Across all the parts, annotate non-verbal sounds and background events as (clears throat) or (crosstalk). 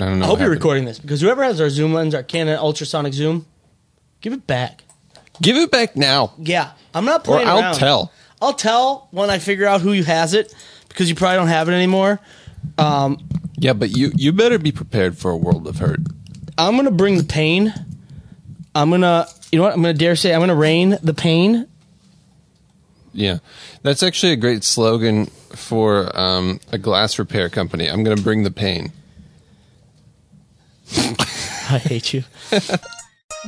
I don't know. I hope you're happened. recording this because whoever has our zoom lens, our Canon ultrasonic zoom, give it back. Give it back now, Yeah, I'm not playing. or I'll around. tell. I'll tell when I figure out who has it because you probably don't have it anymore. Um, Yeah, but you you better be prepared for a world of hurt. I'm gonna bring the pain. I'm gonna, you know what? I'm gonna dare say I'm gonna rain the pain. Yeah, that's actually a great slogan for um, a glass repair company. I'm going to bring the pain. (laughs) I hate you.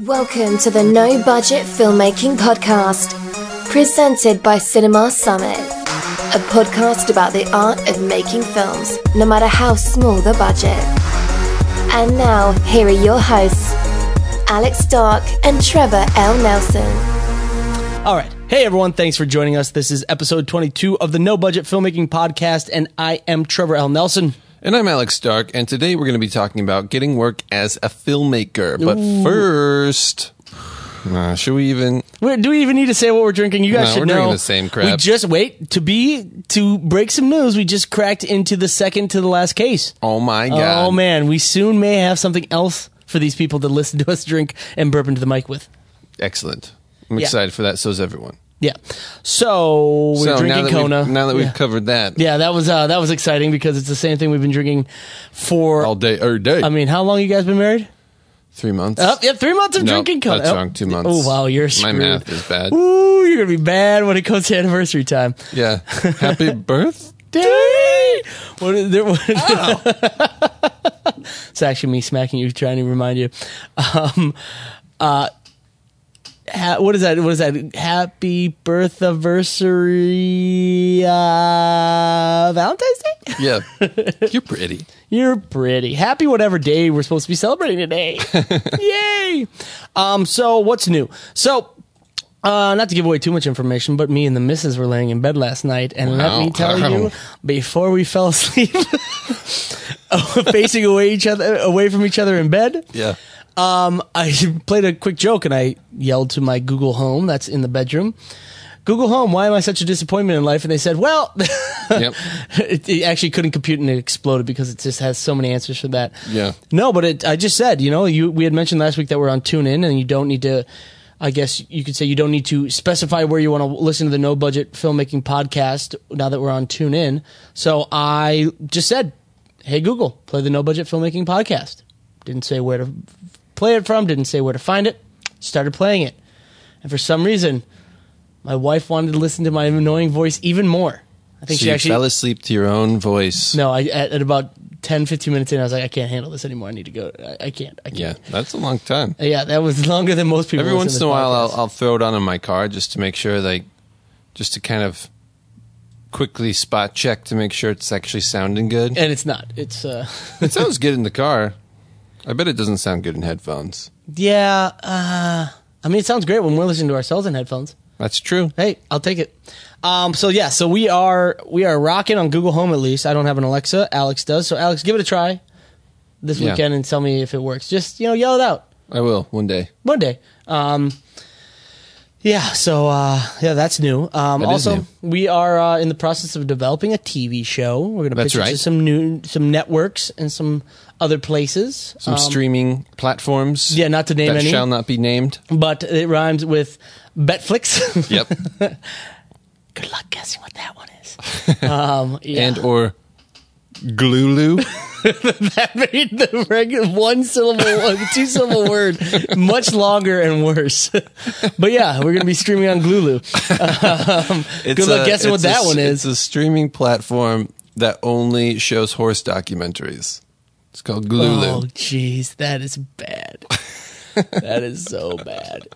Welcome to the No Budget Filmmaking Podcast, presented by Cinema Summit, a podcast about the art of making films, no matter how small the budget. And now, here are your hosts, Alex Stark and Trevor L. Nelson. All right. Hey, everyone. Thanks for joining us. This is episode 22 of the No Budget Filmmaking Podcast, and I am Trevor L. Nelson. And I'm Alex Stark, and today we're going to be talking about getting work as a filmmaker. But first, uh, should we even? Wait, do we even need to say what we're drinking? You guys No, should we're know. drinking the same crap. We just wait to be to break some news. We just cracked into the second to the last case. Oh my god! Oh man, we soon may have something else for these people to listen to us drink and burp into the mic with. Excellent! I'm Yeah. excited for that. So is everyone. Yeah. So we're so drinking that Kona. now that we've yeah. covered that yeah, that was uh, that was exciting because it's the same thing we've been drinking for. all day, or day. I mean, how long you guys been married? three months. Oh, yeah, three months of No, drinking Kona. that's Oh. wrong. Two months. Oh wow, you're my math is bad. Ooh, you're gonna be bad when it comes to anniversary time. Yeah. (laughs) Happy birth. Day. What is there? What, (laughs) it's actually me smacking you, trying to remind you. Um, uh, ha, what is that? What is that? Happy birth anniversary, uh, Valentine's Day. (laughs) Yeah. You're pretty. You're pretty. Happy whatever day we're supposed to be celebrating today. (laughs) Yay! Um, so what's new? So uh, not to give away too much information, but me and the missus were laying in bed last night, and let me tell you, (laughs) before we fell asleep, facing away each other, away from each other in bed, Yeah. Um, I (laughs) played a quick joke and I yelled to my Google Home that's in the bedroom. Google Home, why am I such a disappointment in life? And they said, well, (laughs) Yep. it, it actually couldn't compute and it exploded because it just has so many answers for that. Yeah. No, but it, I just said, you know, you we had mentioned last week that we're on TuneIn and you don't need to. I guess you could say you don't need to specify where you want to listen to the No Budget Filmmaking Podcast now that we're on TuneIn. So I just said, "Hey Google, play the No Budget Filmmaking Podcast." Didn't say where to play it from. Didn't say where to find it. Started playing it, and for some reason, my wife wanted to listen to my annoying voice even more. I think So she actually fell asleep to your own voice. no, I at, at about 10, 15 minutes in, I was like, I can't handle this anymore. I need to go. I, I can't. I Yeah, can't. that's a long time. Yeah. that was longer than most people. Every once in a while, I'll. I'll throw it on in my car just to make sure, like, just to kind of quickly spot check to make sure it's actually sounding good. and it's not. It's uh, it sounds good in the car. I bet it doesn't sound good in headphones. yeah. Uh, I mean, it sounds great when we're listening to ourselves in headphones. That's true. Hey, I'll take it. Um, so yeah, so we are we are rocking on Google Home at least. I don't have an Alexa. Alex does. So Alex, give it a try this Yeah. weekend and tell me if it works. Just you know, yell it out. I will one day. one day. Um, yeah, so uh, yeah, that's new. Um, That is also, new. we are uh, in the process of developing a TV show. We're going to That's pitch it to right. some new, some networks and some other places. Some Um, streaming platforms. yeah, not to name that any, shall not be named. but it rhymes with Betflix. (laughs) Yep. Good luck guessing what that one is. um, (laughs) yeah. And or Glulu. (laughs) that made the regular one syllable, two syllable word much longer and worse. but yeah, we're going to be streaming on Glulu. Um, good luck a- guessing what a- that one is. It's a streaming platform that only shows horse documentaries. It's called Glulu. Oh, jeez, that is bad. that is so bad.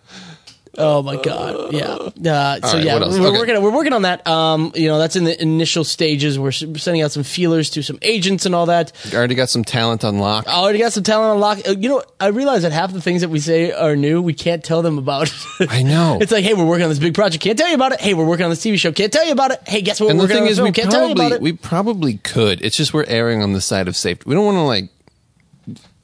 Oh my god, yeah. Uh, so right, yeah, we're Okay. working. We're working on that. Um, you know, that's in the initial stages. We're sending out some feelers to some agents and all that. Already got some talent unlocked. I already got some talent unlocked. Uh, You know, I realize that half the things that we say are new, we can't tell them about. (laughs) I know. It's like, hey, we're working on this big project. Can't tell you about it. Hey, we're working on this TV show. Can't tell you about it. Hey, guess what? and we're the working thing on is, we. Can't tell you about probably it. we probably could. It's just we're erring on the side of safety. We don't want to like,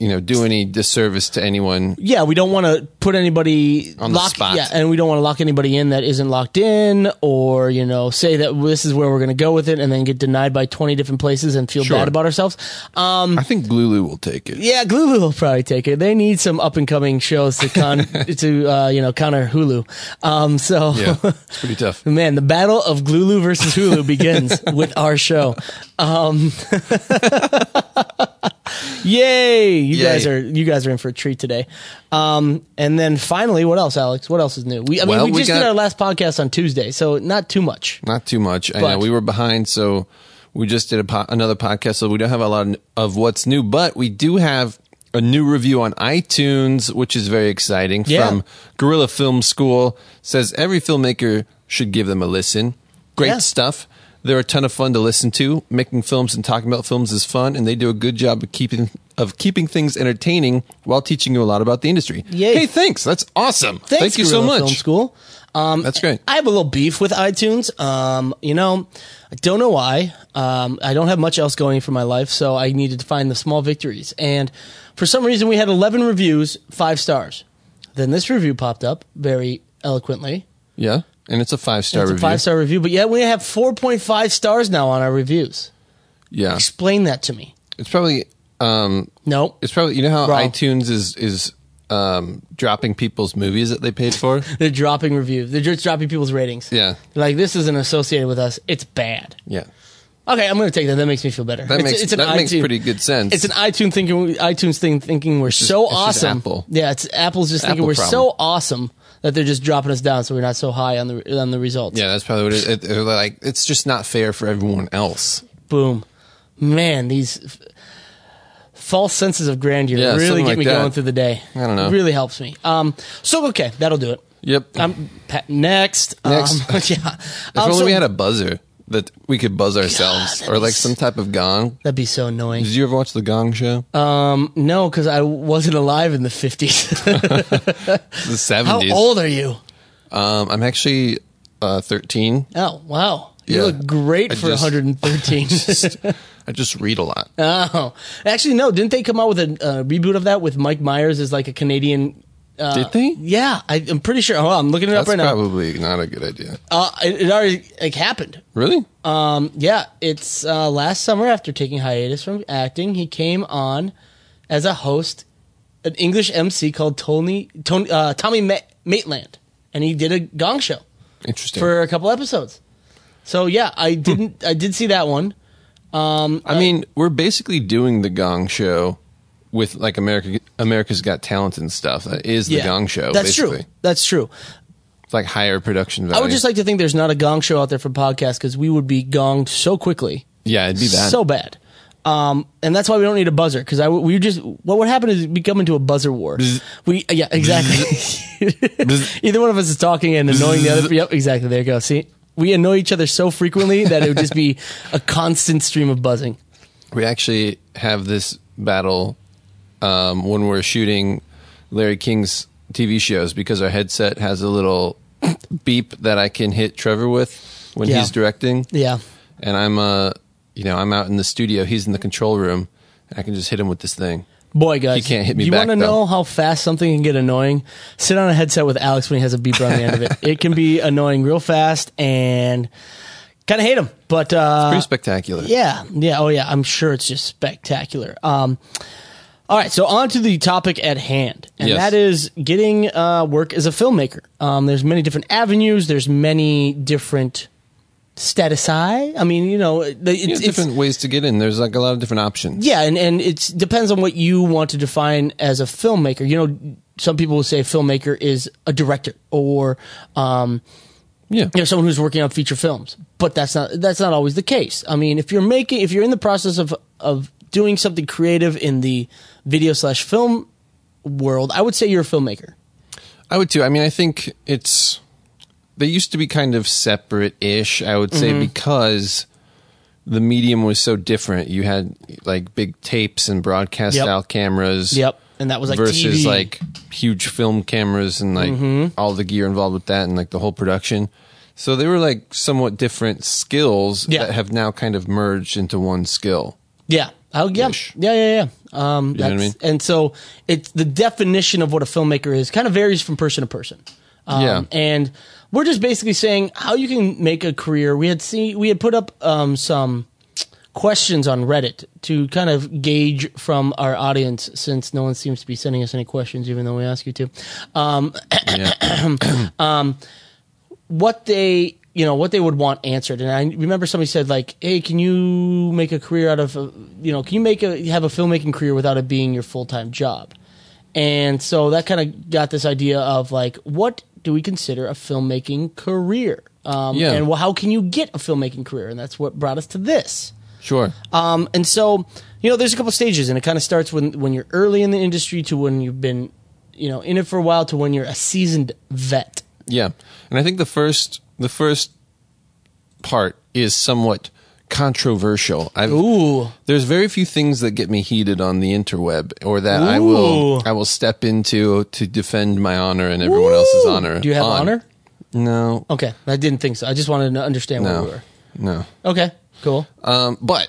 you know do any disservice to anyone. yeah, we don't want to put anybody On the lock, spot. Yeah, and we don't want to lock anybody in that isn't locked in, or you know, say that this is where we're going to go with it, and then get denied by twenty different places and feel Sure. bad about ourselves. Um, I think Glulu will take it. yeah, Glulu will probably take it. They need some up and coming shows to con (laughs) to uh, you know counter Hulu. Um, so Yeah, it's (laughs) pretty tough. Man, the battle of Glulu versus Hulu begins (laughs) with our show. Um, yay! You Yay. guys are you guys are in for a treat today. Um, and then finally, what else, Alex? What else is new? We I mean, we we just did our last podcast on Tuesday, so not too much. Not too much. I know we were behind, so we just did a po- another podcast, so we don't have a lot of what's new, but we do have a new review on iTunes, which is very exciting. Yeah. From Gorilla Film School says every filmmaker should give them a listen. Great Yeah. stuff. They're a ton of fun to listen to. Making films and talking about films is fun, and they do a good job of keeping of keeping things entertaining while teaching you a lot about the industry. Yay. Hey, thanks. That's awesome. Thanks, Thank you so much. Film School. Um, That's great. I have a little beef with iTunes. Um, you know, I don't know why. Um, I don't have much else going for my life, so I needed to find the small victories. And for some reason, we had 11 reviews, five stars. Then this review popped up very eloquently. Yeah, and it's a five star It's review. a five star review, but yet we have 4.5 stars now on our reviews. Yeah, Explain that to me. it's probably um, No, it's probably you know how Wrong. iTunes is is um, dropping people's movies that they paid for. (laughs) they're dropping reviews. They're just dropping people's ratings. Yeah, Like this isn't associated with us. It's bad. yeah, Okay, I'm going to take that. That makes me feel better. that It's- makes it's that makes iTunes- pretty good sense. It's an iTunes thinking iTunes thing thinking we're so just awesome. Apple. Yeah, it's Apple's just thinking we're problem. so awesome that they're just dropping us down so we're not so high on the on the results. yeah, that's probably what it, it, they're like. It's just not fair for everyone else. Boom. Man, these f- false senses of grandeur Yeah, really something get like me that. going through the day. I don't know. It really helps me. Um so okay, that'll do it. Yep. Um pa- next. Next. Um, (laughs) yeah. if Um, only so- we had a buzzer that we could buzz ourselves, that'd or like some type of gong. That'd be so annoying. Did you ever watch the Gong Show? Um, no, because I wasn't alive in the fifties. (laughs) the (laughs) seventies. How old are you? Um, I'm actually uh, thirteen. Oh, wow. You Yeah. look great I for just- 113. (laughs) I just read a lot. oh, actually, no. Didn't they come out with a uh, reboot of that with Mike Myers as like a Canadian? Uh, Did they? Yeah, I, I'm pretty sure. Hold on, I'm looking it up That's right now. probably not a good idea. Uh, it, it already like happened. Really? Um, yeah, it's uh, last summer after taking hiatus from acting, he came on as a host, an English MC called Tony, Tony uh, Tommy Ma- Maitland, and he did a Gong Show Interesting. for a couple episodes. So yeah, I Hmm. didn't. I did see that one. I mean, we're basically doing the Gong Show with like America, America's Got Talent and stuff. That is the yeah, Gong Show. That's basically. true. That's true. It's like higher production value. I would just like to think there's not a Gong Show out there for podcasts because we would be gonged so quickly, yeah, it'd be bad. so bad. Um, and that's why we don't need a buzzer because I we just what would happen is we come into a buzzer war. We yeah exactly. (laughs) Either one of us is talking and annoying the other. Yep, exactly. There you go. See, we annoy each other so frequently that it would just be a constant stream of buzzing. we actually have this battle um, when we're shooting Larry King's TV shows because our headset has a little (clears throat) beep that I can hit Trevor with when Yeah. he's directing. Yeah. And I'm uh, you know, I'm out in the studio. He's in the control room. And I can just hit him with this thing. Boy, guys, He can't hit me You want to know how fast something can get annoying? Sit on a headset with Alex when he has a beeper on the end of it. (laughs) It can be annoying real fast and kind of hate him. But uh, Pretty spectacular. yeah, yeah, oh yeah, I'm sure it's just spectacular. Um, all right, so on to the topic at hand, and Yes. that is getting uh, work as a filmmaker. Um, there's many different avenues. There's many different statusi. I mean, you know, it's, You know, it's different ways to get in. There's like a lot of different options. yeah, and and it depends on what you want to define as a filmmaker. You know, some people will say a filmmaker is a director or um, Yeah. you know someone who's working on feature films, but that's not that's not always the case. I mean, if you're making if you're in the process of of doing something creative in the video slash film world, I would say you're a filmmaker. I would too. I mean, I think it's they used to be kind of separate-ish. I would say Mm-hmm. because the medium was so different. You had like big tapes and broadcast Yep. style cameras. Yep, and that was like versus TV. like huge film cameras and like Mm-hmm. all the gear involved with that and like the whole production. So they were like somewhat different skills Yeah. that have now kind of merged into one skill. Yeah, Oh yeah, Ish. yeah, yeah, yeah. Um, You know I mean? And so it's the definition of what a filmmaker is kind of varies from person to person. Um, Yeah. and we're just basically saying how you can make a career. We had seen we had put up um, some questions on Reddit to kind of gauge from our audience, since no one seems to be sending us any questions, even though we ask you to. Um, Yeah. (clears throat) what they you know what they would want answered and i remember somebody said like hey can you make a career out of a, you know can you make a have a filmmaking career without it being your full-time job and so that kind of got this idea of like what do we consider a filmmaking career um, Yeah. and well, how can you get a filmmaking career and that's what brought us to this Sure. um, and so, you know, there's a couple stages, and it kind of starts when when you're early in the industry to when you've been, you know, in it for a while to when you're a seasoned vet. Yeah, and I think the first the first part is somewhat controversial. I've, Ooh, There's very few things that get me heated on the interweb, or that I will I will step into to defend my honor and everyone else's honor. Do you have on. honor? No, Okay, I didn't think so. I just wanted to understand where we were. no. Okay, cool. Um, but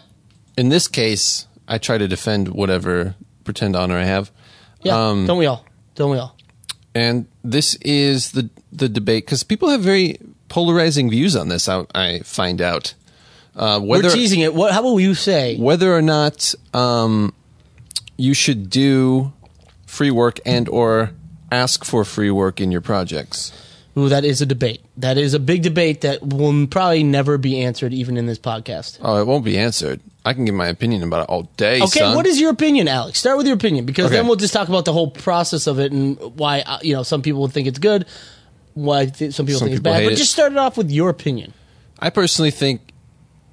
in this case, I try to defend whatever pretend honor I have. Yeah, Um, don't we all? Don't we all? and this is the the debate because people have very polarizing views on this. I, I find out uh, whether we're teasing it. What? How will you say? whether or not um, you should do free work and or ask for free work in your projects. Ooh, that is a debate. That is a big debate that will probably never be answered, even in this podcast. Oh, it won't be answered. I can give my opinion about it all day. Okay, son. what is your opinion, Alex? Start with your opinion because Okay. then we'll just talk about the whole process of it and why uh, you know some people would think it's good, why th- some people Some think people it's bad. But it. just start it off with your opinion. I personally think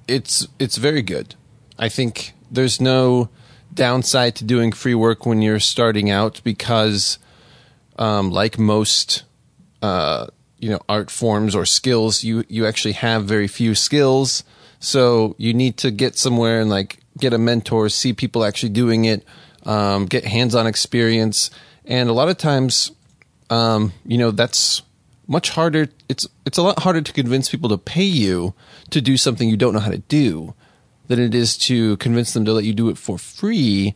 it's it's very good. I think there's no downside to doing free work when you're starting out because, um, like most, uh, you know, art forms or skills, you you actually have very few skills. So you need to get somewhere and like get a mentor, see people actually doing it, um, get hands-on experience, and a lot of times um, you know that's much harder it's it's a lot harder to convince people to pay you to do something you don't know how to do than it is to convince them to let you do it for free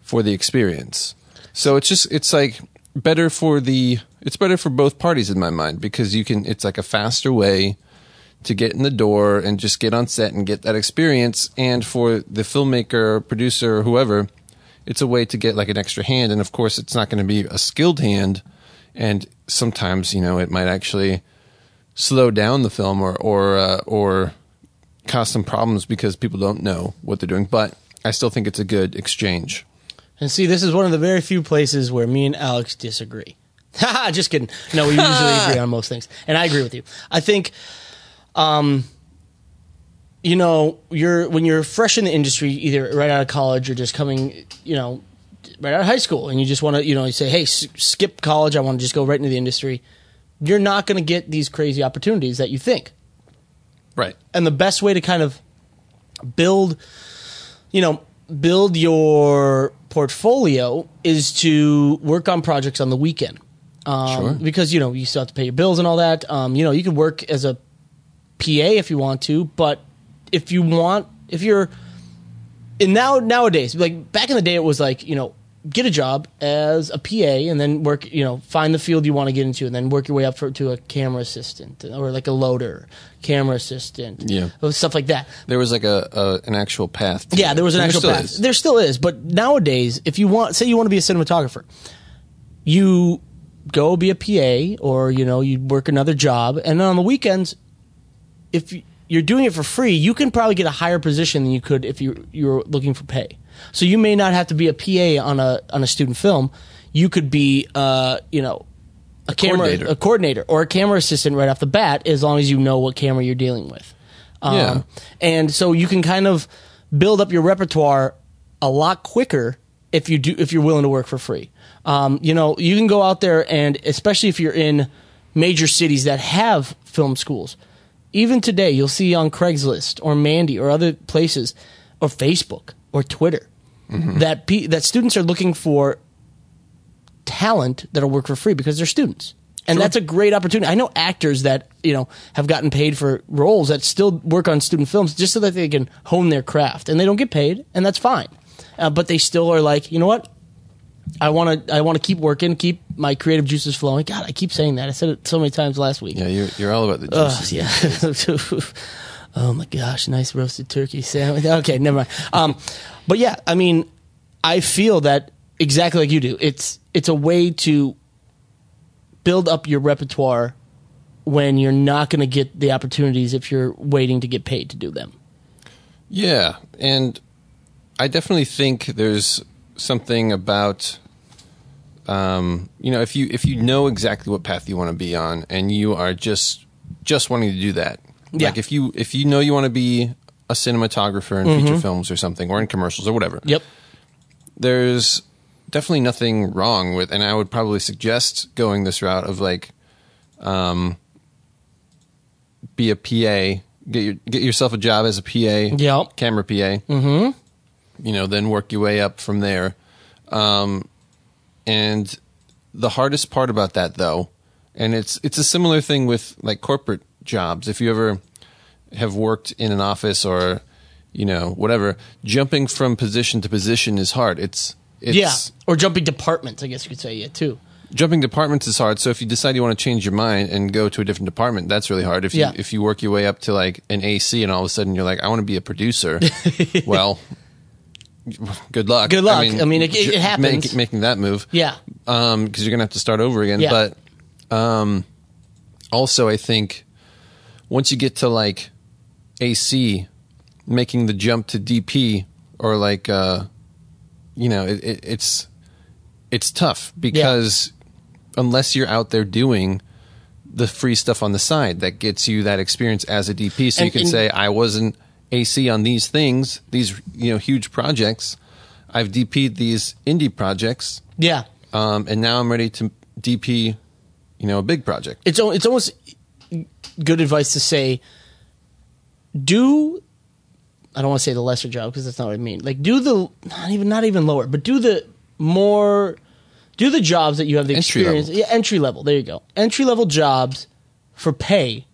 for the experience. So it's just it's like better for the it's better for both parties in my mind because you can it's like a faster way to get in the door and just get on set and get that experience. And for the filmmaker producer whoever it's a way to get like an extra hand. And of course it's not going to be a skilled hand and sometimes you know it might actually slow down the film or or uh, or cause some problems because people don't know what they're doing but i still think it's a good exchange And see, this is one of the very few places where me and Alex disagree. (laughs) Haha, just kidding. No, we usually (laughs) agree on most things, and I agree with you. I think, um, you know, you're when you're fresh in the industry, either right out of college or just coming, you know, right out of high school, and you just want to, you know, you say, "Hey, s- skip college. I want to just go right into the industry." You're not going to get these crazy opportunities that you think right and the best way to kind of build you know build your portfolio is to work on projects on the weekend um, Sure. because you know you still have to pay your bills and all that um, you know you can work as a pa if you want to but if you want if you're and now nowadays like back in the day it was like you know get a job as a PA and then work you know find the field you want to get into and then work your way up for, to a camera assistant or like a loader camera assistant Yeah. stuff like that there was like a, a an actual path to yeah there was an actual still path is. there still is but nowadays if you want say you want to be a cinematographer you go be a PA or you know you work another job and then on the weekends if you- you're doing it for free you can probably get a higher position than you could if you you were looking for pay so you may not have to be a PA on a on a student film you could be uh you know a, camera coordinator. a coordinator or a camera assistant right off the bat as long as you know what camera you're dealing with um, Yeah. and so you can kind of build up your repertoire a lot quicker if you do if you're willing to work for free. Um, you know, you can go out there and especially if you're in major cities that have film schools. Even today, you'll see on Craigslist or Mandy or other places or Facebook or Twitter that pe- that students are looking for talent that'll work for free because they're students. And that's a great opportunity. I know actors that, you know, have gotten paid for roles that still work on student films just so that they can hone their craft. And they don't get paid, and that's fine. uh, but they still are like, you know what? I want to I want to keep working, keep my creative juices flowing. God, I keep saying that. I said it so many times last week. Yeah, you're you're all about the juices. yeah. (laughs) (laughs) oh my gosh, nice roasted turkey sandwich. (laughs) Okay, never mind. Um, but yeah, I mean, I feel that exactly like you do. It's it's a way to build up your repertoire when you're not going to get the opportunities if you're waiting to get paid to do them. Yeah, and I definitely think there's something about um, you know if you if you know exactly what path you want to be on and you are just just wanting to do that. Yeah. Like if you if you know you want to be a cinematographer in feature films or something or in commercials or whatever. Yep. there's definitely nothing wrong with, and I would probably suggest going this route of like, um, be a PA, get your get yourself a job as a PA, Yep. camera PA. Mm-hmm. You know, then work your way up from there. Um, and the hardest part about that, though, and it's it's a similar thing with like corporate jobs. If you ever have worked in an office or you know whatever, jumping from position to position is hard. It's it's yeah. Or jumping departments, I guess you could say, yeah, too. jumping departments is hard. So if you decide you want to change your mind and go to a different department, that's really hard. If you Yeah. if you work your way up to like an AC and all of a sudden you're like, I want to be a producer, (laughs) well, good luck. Good luck. I mean, I it- it happens. make- making that move, Yeah. um, because you're gonna have to start over again. Yeah. But um, also, I think once you get to like AC, making the jump to DP or like uh, you know, it, it, it's it's tough because unless you're out there doing the free stuff on the side that gets you that experience as a DP, so you can and- say I wasn't AC on these things, these you know huge projects. I've DP'd these indie projects, Yeah. um, and now I'm ready to DP, you know, a big project. it's it's almost good advice to say do I don't want to say the lesser job because that's not what I mean. Like do the not even not even lower, but do the more do the jobs that you have the Entry experience. level. Yeah, entry level. There you go. Entry level jobs for pay.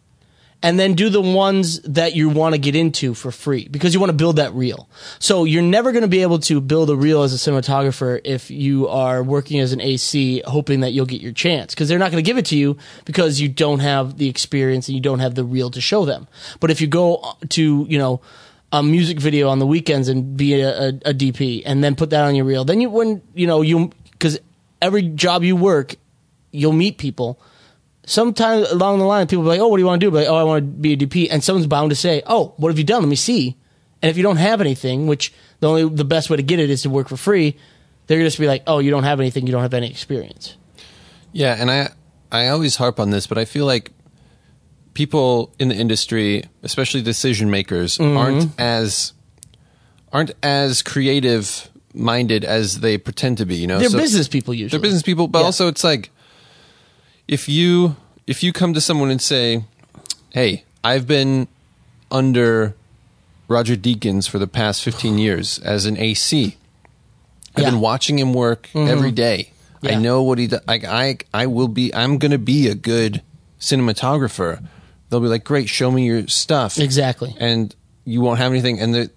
And then do the ones that you want to get into for free because you want to build that reel. So you're never going to be able to build a reel as a cinematographer if you are working as an AC hoping that you'll get your chance because they're not going to give it to you because you don't have the experience and you don't have the reel to show them. But if you go uh, to, you know, a music video on the weekends and be a, a, a DP and then put that on your reel, then you, when, you know, you, because every job you work, you'll meet people sometimes along the line, people be like, "Oh, what do you want to do?" Be like, "Oh, I want to be a DP," and someone's bound to say, "Oh, what have you done? Let me see." And if you don't have anything, which the only the best way to get it is to work for free, they're gonna just be like, "Oh, you don't have anything. You don't have any experience." Yeah, and I I always harp on this, but I feel like people in the industry, especially decision makers, Mm-hmm. aren't as aren't as creative minded as they pretend to be. You know, They're So- business people usually. they're business people, but Yeah. also it's like if you if you come to someone and say, "Hey, I've been under Roger Deakins for the past 15 years as an AC. I've Yeah. been watching him work mm-hmm. every day. I know what he does. I, I, I will be, I'm going to be a good cinematographer. They'll be like, great, show me your stuff. Exactly. And you won't have anything. And they're,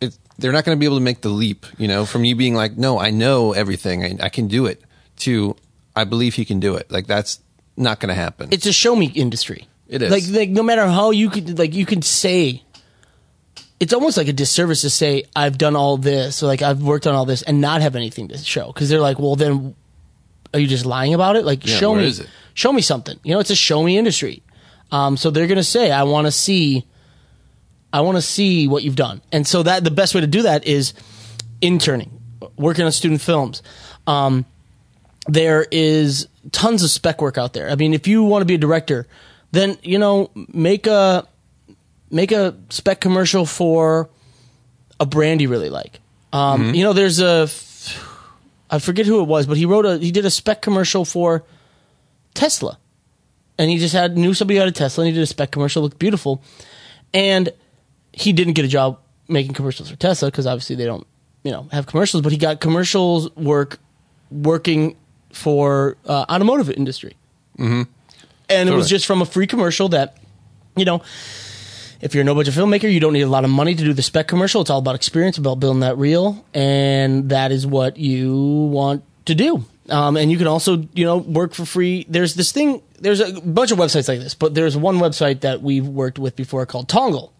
it, they're not going to be able to make the leap, you know, from you being like, no, I know everything. I, I can do it to, I believe he can do it. Like, that's not going to happen. It's a show me industry. It is. like like no matter how you could like you can say. It's almost like a disservice to say I've done all this, or like I've worked on all this, and not have anything to show because they're like, well, then are you just lying about it? Like, Yeah, show me, show me something. You know, it's a show me industry. Um, so they're gonna say, I want to see, I want to see what you've done, and so that the best way to do that is interning, working on student films. Um, there is tons of spec work out there. I mean, if you want to be a director, then you know make a make a spec commercial for a brand you really like. Um, You know, there's a I forget who it was, but he wrote a he did a spec commercial for Tesla, and he just had knew somebody who had a Tesla, and he did a spec commercial, looked beautiful, and he didn't get a job making commercials for Tesla because obviously they don't you know have commercials, but he got commercials work working for uh, automotive industry, mm-hmm. and it was just from a free commercial that you know If you're a no budget filmmaker, you don't need a lot of money to do the spec commercial. It's all about experience, about building that reel, and that is what you want to do. Um, and you can also, you know, work for free. There's this thing. There's a bunch of websites like this, but there's one website that we've worked with before called Tongal.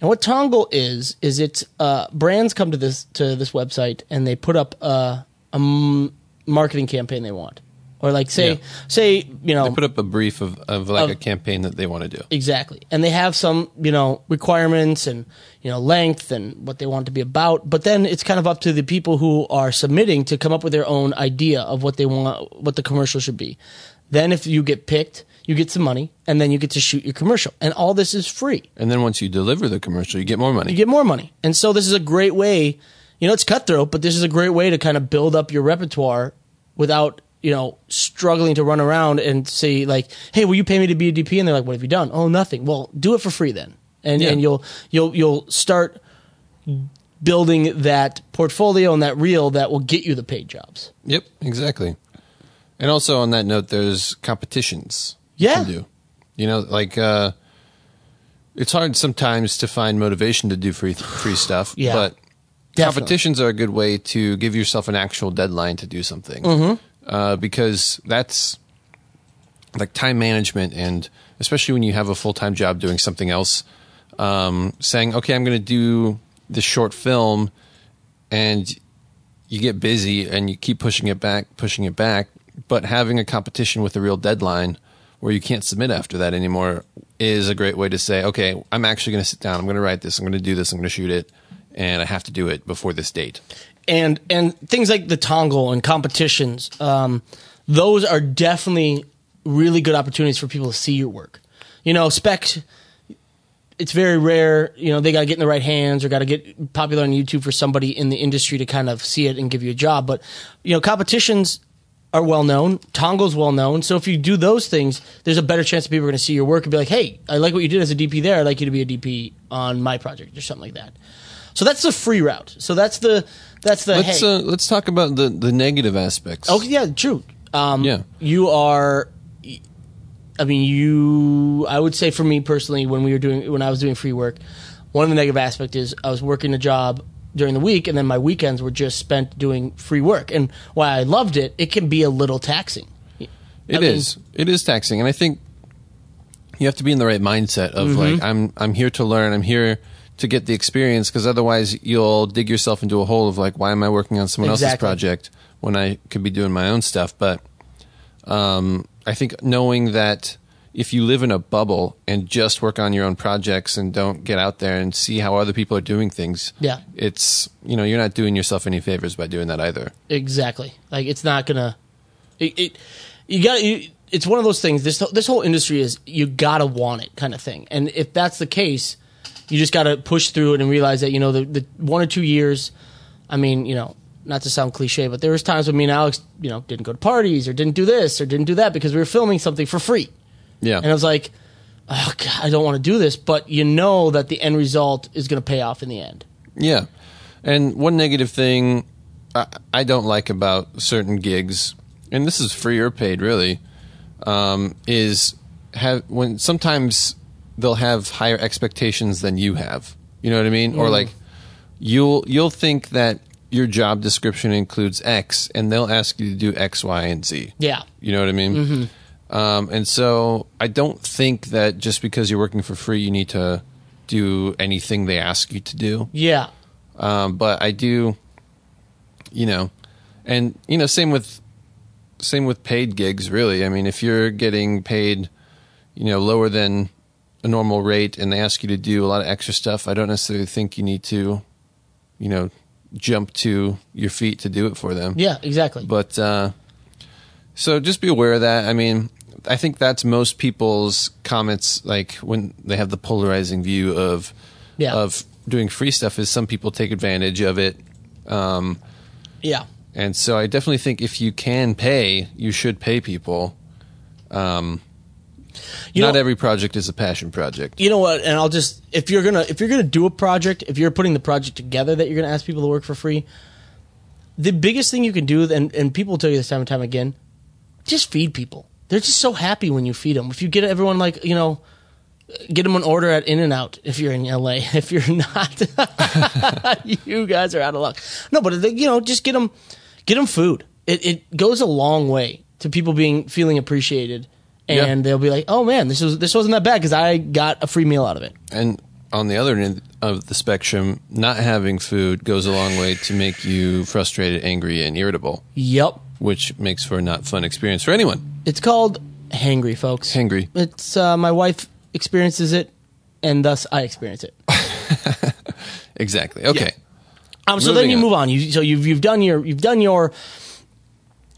And what Tongal is is it's uh, brands come to this to this website and they put up a, a m- marketing campaign they want, or like say Yeah. say you know They put up a brief of, of like Of- a campaign that they want to do. Exactly. And they have some, you know, requirements and, you know, length and what they want to be about. But then it's kind of up to the people who are submitting to come up with their own idea of what they want, what the commercial should be. Then if you get picked, you get some money and then you get to shoot your commercial. And all this is free. And then once you deliver the commercial, you get more money. You get more money. And so this is a great way, you know, it's cutthroat, but this is a great way to kind of build up your repertoire without, you know, struggling to run around and say like, "Hey, will you pay me to be a DP?" And they're like, "What have you done?" "Oh, nothing." Well, do it for free then. And Yeah. and you'll you'll you'll start building that portfolio and that reel that will get you the paid jobs. Yep, exactly. And also on that note, there's competitions. Yeah. You can do. You know, like uh, it's hard sometimes to find motivation to do free free stuff. Yeah. But Definitely. competitions are a good way to give yourself an actual deadline to do something. Mm-hmm. Uh, because that's like time management, and especially when you have a full time job doing something else, um, saying, "Okay, I'm going to do this short film," and you get busy and you keep pushing it back, pushing it back. But having a competition with a real deadline where you can't submit after that anymore is a great way to say, okay, I'm actually going to sit down. I'm going to write this. I'm going to do this. I'm going to shoot it. And I have to do it before this date. and and things like the Tongal and competitions, um, those are definitely really good opportunities for people to see your work. You know, specs. It's very rare. You know, they got to get in the right hands or got to get popular on YouTube for somebody in the industry to kind of see it and give you a job. But you know, competitions are well known. Tongal's well known. So if you do those things, there's a better chance that people are going to see your work and be like, "Hey, I like what you did as a DP there. I'd like you to be a DP on my project or something like that." So that's the free route. So that's the that's the Let's hey. uh, let's talk about the the negative aspects. Oh yeah, true. Um, Yeah. you are. I mean, you. I would say for me personally, when we were doing when I was doing free work, one of the negative aspect is I was working a job during the week, and then my weekends were just spent doing free work. And while I loved it, it can be a little taxing. It I is. mean- It is taxing, and I think you have to be in the right mindset of Mm-hmm. like I'm I'm here to learn. I'm here to get the experience because otherwise you'll dig yourself into a hole of like why am I working on someone else's project when I could be doing my own stuff. But um, I think knowing that if you live in a bubble and just work on your own projects and don't get out there and see how other people are doing things, Yeah. it's you know you're not doing yourself any favors by doing that either. Exactly. Like it's not gonna. It, it you got you. It's one of those things. This this whole industry is you gotta want it kind of thing. And if that's the case, you just gotta push through it and realize that you know the, the one or two years. I mean, you know, not to sound cliche, but there was times when me and Alex, you know, didn't go to parties or didn't do this or didn't do that because we were filming something for free. Yeah, And I was like, oh, God, I don't want to do this, but you know that the end result is going to pay off in the end. Yeah. And one negative thing I, I don't like about certain gigs, and this is free or paid really, um, is have when sometimes they'll have higher expectations than you have. You know what I mean? Or like you'll you'll think that your job description includes X, and they'll ask you to do X, Y, and Z. Yeah. You know what I mean? Um, and so I don't think that just because you're working for free, you need to do anything they ask you to do. Yeah. Um, but I do, you know, and you know, same with same with paid gigs. Really, I mean, if you're getting paid, you know, lower than a normal rate, and they ask you to do a lot of extra stuff, I don't necessarily think you need to, you know, jump to your feet to do it for them. Yeah, exactly. But uh, so just be aware of that. I mean, I think that's most people's comments, like when they have the polarizing view of Yeah. of doing free stuff, is some people take advantage of it. Um, yeah. and so I definitely think if you can pay, you should pay people. Um, You not know- every project is a passion project. you know what and i'll just if you're gonna if you're gonna do a project if you're putting the project together that you're gonna ask people to work for free the biggest thing you can do and, and people tell you this time and time again just feed people they're just so happy when you feed them if you get everyone like you know get them an order at In and Out if you're in LA. (laughs) If you're not, (laughs) you guys are out of luck. No, but you know, just get them, get them food. It it goes a long way to people being feeling appreciated, and they'll be like, "Oh man, this was this wasn't that bad because I got a free meal out of it." And on the other end of the spectrum, not having food goes a long way to make you frustrated, angry, and irritable, Yep, which makes for a not fun experience for anyone. it's called hangry, folks. Hangry. It's uh, my wife experiences it, and thus I experience it. (laughs) Exactly. Okay. Um, so Moving then you on. move on. You so you've you've done your you've done your,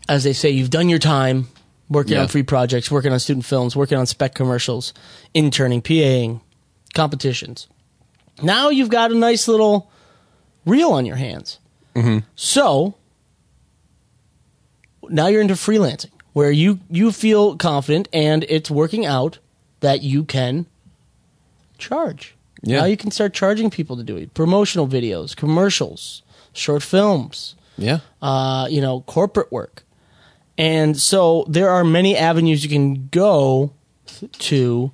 as they say, you've done your time working Yeah. on free projects, working on student films, working on spec commercials, interning, PAing, competitions. Now you've got a nice little reel on your hands. Mm-hmm. So now you're into freelancing, where you you feel confident and it's working out that you can charge. Yeah. Now you can start charging people to do it. Promotional videos, commercials, short films, Yeah. uh, you know, corporate work. And so there are many avenues you can go to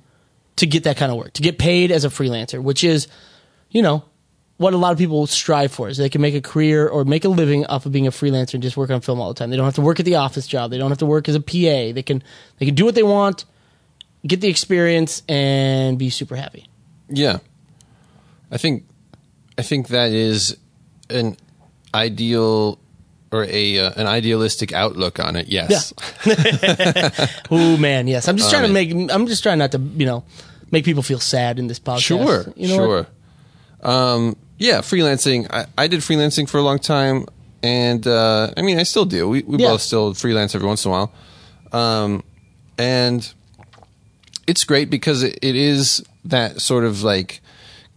to get that kind of work, to get paid as a freelancer, which is, you know, what a lot of people strive for is they can make a career or make a living off of being a freelancer and just work on film all the time. They don't have to work at the office job. They don't have to work as a PA. They can they can do what they want, get the experience and be super happy. Yeah, I think I think that is an ideal or a uh, an idealistic outlook on it. Yes. (laughs) Oh man, yes. I'm just trying to make I'm just trying not to, you know, make people feel sad in this podcast. Sure. You know what? sure. Um, yeah, freelancing. I, I did freelancing for a long time, and uh, I mean, I still do. We we Yeah. both still freelance every once in a while, um, and it's great because it, it is that sort of like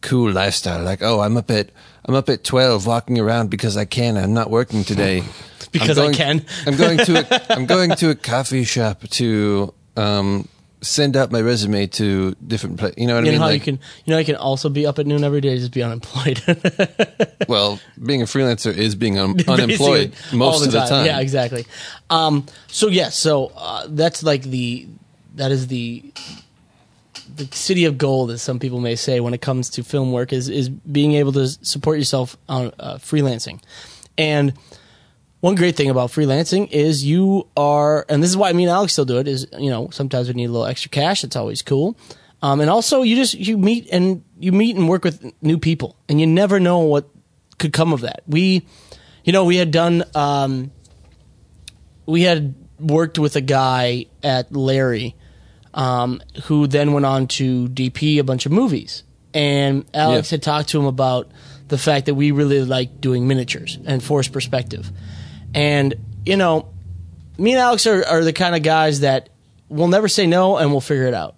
cool lifestyle. Like, oh, I'm up at I'm up at twelve, walking around because I can. I'm not working today (laughs) Because I'm I can. (laughs) I'm going to a, (laughs) I'm going to a coffee shop to um, send out my resume to different places. You know what You I know mean? how Like, you can you know you can also be up at noon every day, just be unemployed. Well, being a freelancer is being un- unemployed most of the time. Yeah, exactly. Um, so yes, so uh, that's like the that is the the city of gold, as some people may say, when it comes to film work, is is being able to support yourself on uh, freelancing. And one great thing about freelancing is you are, and this is why me and Alex still do it. Is you know sometimes we need a little extra cash. It's always cool. Um, and also you just you meet and you meet and work with new people, and you never know what could come of that. We, you know, we had done. Um, we had worked with a guy at Larry, um, who then went on to DP a bunch of movies. And Alex Yeah. had talked to him about the fact that we really like doing miniatures and force perspective. And, you know, me and Alex are, are the kind of guys that will never say no and we'll figure it out.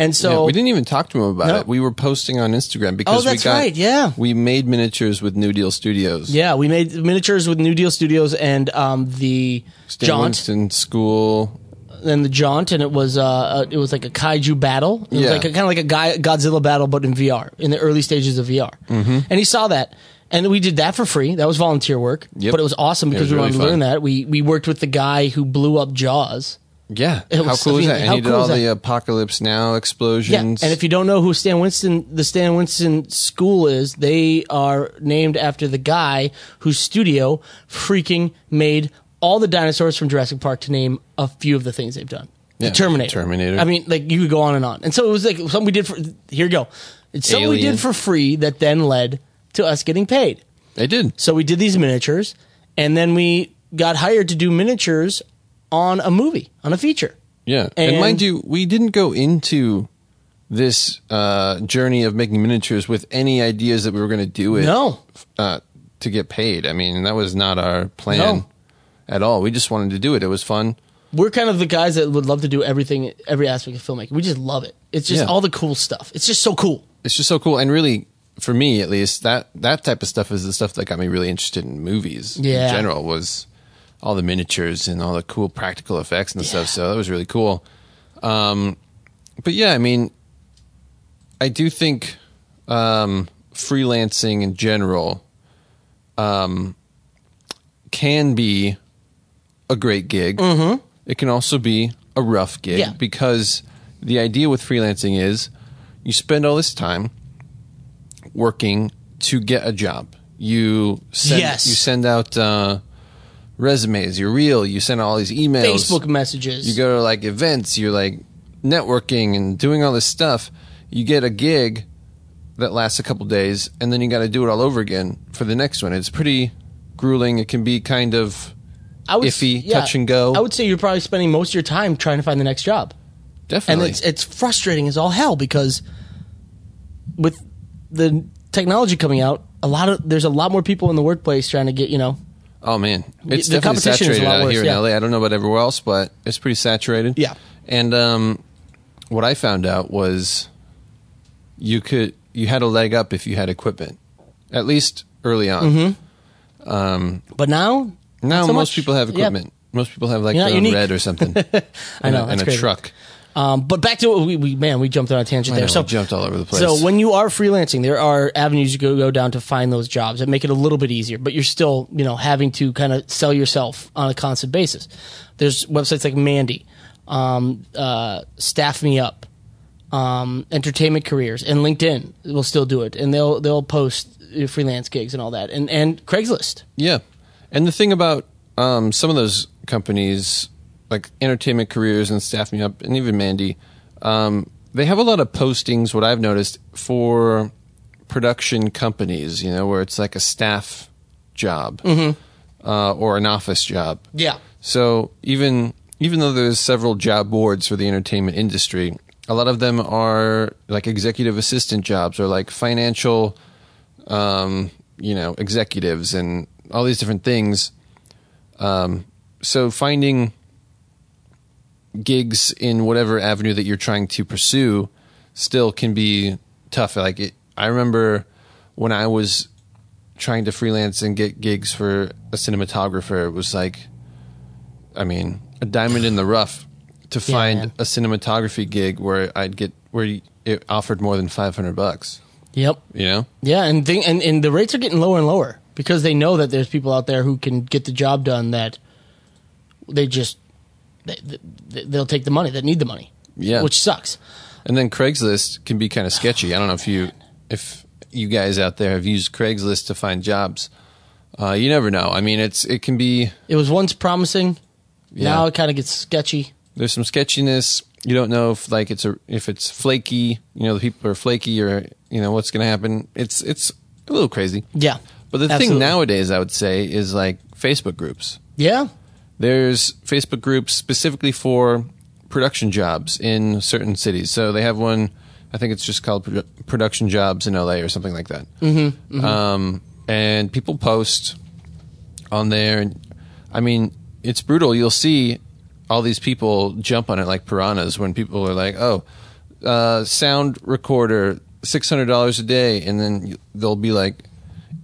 And so Yeah, we didn't even talk to him about No. it. We were posting on Instagram because Oh, that's we got right, yeah. we made miniatures with New Deal Studios. yeah, we made miniatures with New Deal Studios and um, the Stan Jaunt. Winston School. And the jaunt, and it was uh, uh it was like a kaiju battle. It was Yeah. like kind of like a guy, Godzilla battle, but in VR in the early stages of VR. Mm-hmm. And he saw that, and we did that for free. That was volunteer work, Yep. but it was awesome because was we really wanted to learn fun. that. We we worked with the guy who blew up Jaws. Yeah, It how was- cool I is mean, that? And how he did cool all is the that? Apocalypse Now Yeah, explosions. and if you don't know who Stan Winston, the Stan Winston School is, they are named after the guy whose studio freaking made all the dinosaurs from Jurassic Park, to name a few of the things they've done. Yeah, the Terminator. Terminator. I mean, like you could go on and on. And so it was like something we did for. Here you go. It's something we did for free that then led to us getting paid. they did. So we did these miniatures, and then we got hired to do miniatures on a movie, on a feature. Yeah, and, And- mind you, we didn't go into this uh, journey of making miniatures with any ideas that we were going to do it. No. uh, to get paid. I mean, that was not our plan No. At all. We just wanted to do it. It was fun. we're kind of the guys that would love to do everything, every aspect of filmmaking. We just love it. It's just Yeah. all the cool stuff. It's just so cool. It's just so cool, and really, for me at least, that that type of stuff is the stuff that got me really interested in movies. Yeah. in general was all the miniatures and all the cool practical effects and stuff. So that was really cool. Um, but yeah, I mean, I do think um, freelancing in general um, can be a great gig. It can also be a rough gig Yeah. because the idea with freelancing is you spend all this time working to get a job. You send, Yes. you send out uh, resumes. You're real. You send all these emails. Facebook messages. You go to like events. You're like networking and doing all this stuff. You get a gig that lasts a couple days, and then you got to do it all over again for the next one. It's pretty grueling. It can be kind of I would, iffy, touch and go. I would say you're probably spending most of your time trying to find the next job. and definitely. it's it's frustrating as all hell because with the technology coming out, a lot of there's a lot more people in the workplace trying to get you know. Oh man, it's The definitely competition is a saturated lot out worse, here yeah. in LA. I don't know about everywhere else, but it's pretty saturated. Yeah. And um, what I found out was you could you had a leg up if you had equipment, at least early on. But now, Now so most much. people have equipment. Most people have like You're not a unique. red or something. (laughs) I know and, a- and a crazy. truck. Um, but back to what we, we man, we jumped on a tangent I there. know, so jumped all over the place. So when you are freelancing, there are avenues you go go down to find those jobs that make it a little bit easier, but you're still, you know, having to kind of sell yourself on a constant basis. There's websites like Mandy, um, uh, Staff Me Up, um, Entertainment Careers, and LinkedIn will still do it, and they'll they'll post uh, freelance gigs and all that, and and Craigslist. Yeah, and the thing about um, some of those companies, like Entertainment Careers and Staff Me Up, and even Mandy, um, they have a lot of postings. What I've noticed for production companies, you know, where it's like a staff job uh, or an office job. Yeah. So even even though there's several job boards for the entertainment industry, a lot of them are like executive assistant jobs or like financial, um, you know, executives and all these different things. Um, so finding gigs in whatever avenue that you're trying to pursue still can be tough. Like it, I remember when I was trying to freelance and get gigs for a cinematographer, it was like, I mean, a diamond in the rough to find man. a cinematography gig where I'd get where it offered more than five hundred bucks. Yep. You know, Yeah, and, thing, and and the rates are getting lower and lower because they know that there's people out there who can get the job done that they just they, they, they'll take the money that need the money. Yeah. which sucks. and then Craigslist can be kind of sketchy. I don't know if you if you guys out there have used Craigslist to find jobs. Uh, you never know. I mean, it's it can be It was once promising. Yeah. Now it kind of gets sketchy. there's some sketchiness. You don't know if like it's a if it's flaky. You know, the people are flaky or you know what's going to happen. It's it's a little crazy. Yeah, But the thing nowadays, I would say, is like Facebook groups. yeah, There's Facebook groups specifically for production jobs in certain cities. So they have one, I think it's just called Produ- Production Jobs in LA or something like that. Mm-hmm, Um, and people post on there. And I mean, it's brutal. You'll see all these people jump on it like piranhas when people are like, oh, uh, sound recorder, $600 a day. And then there'll be like,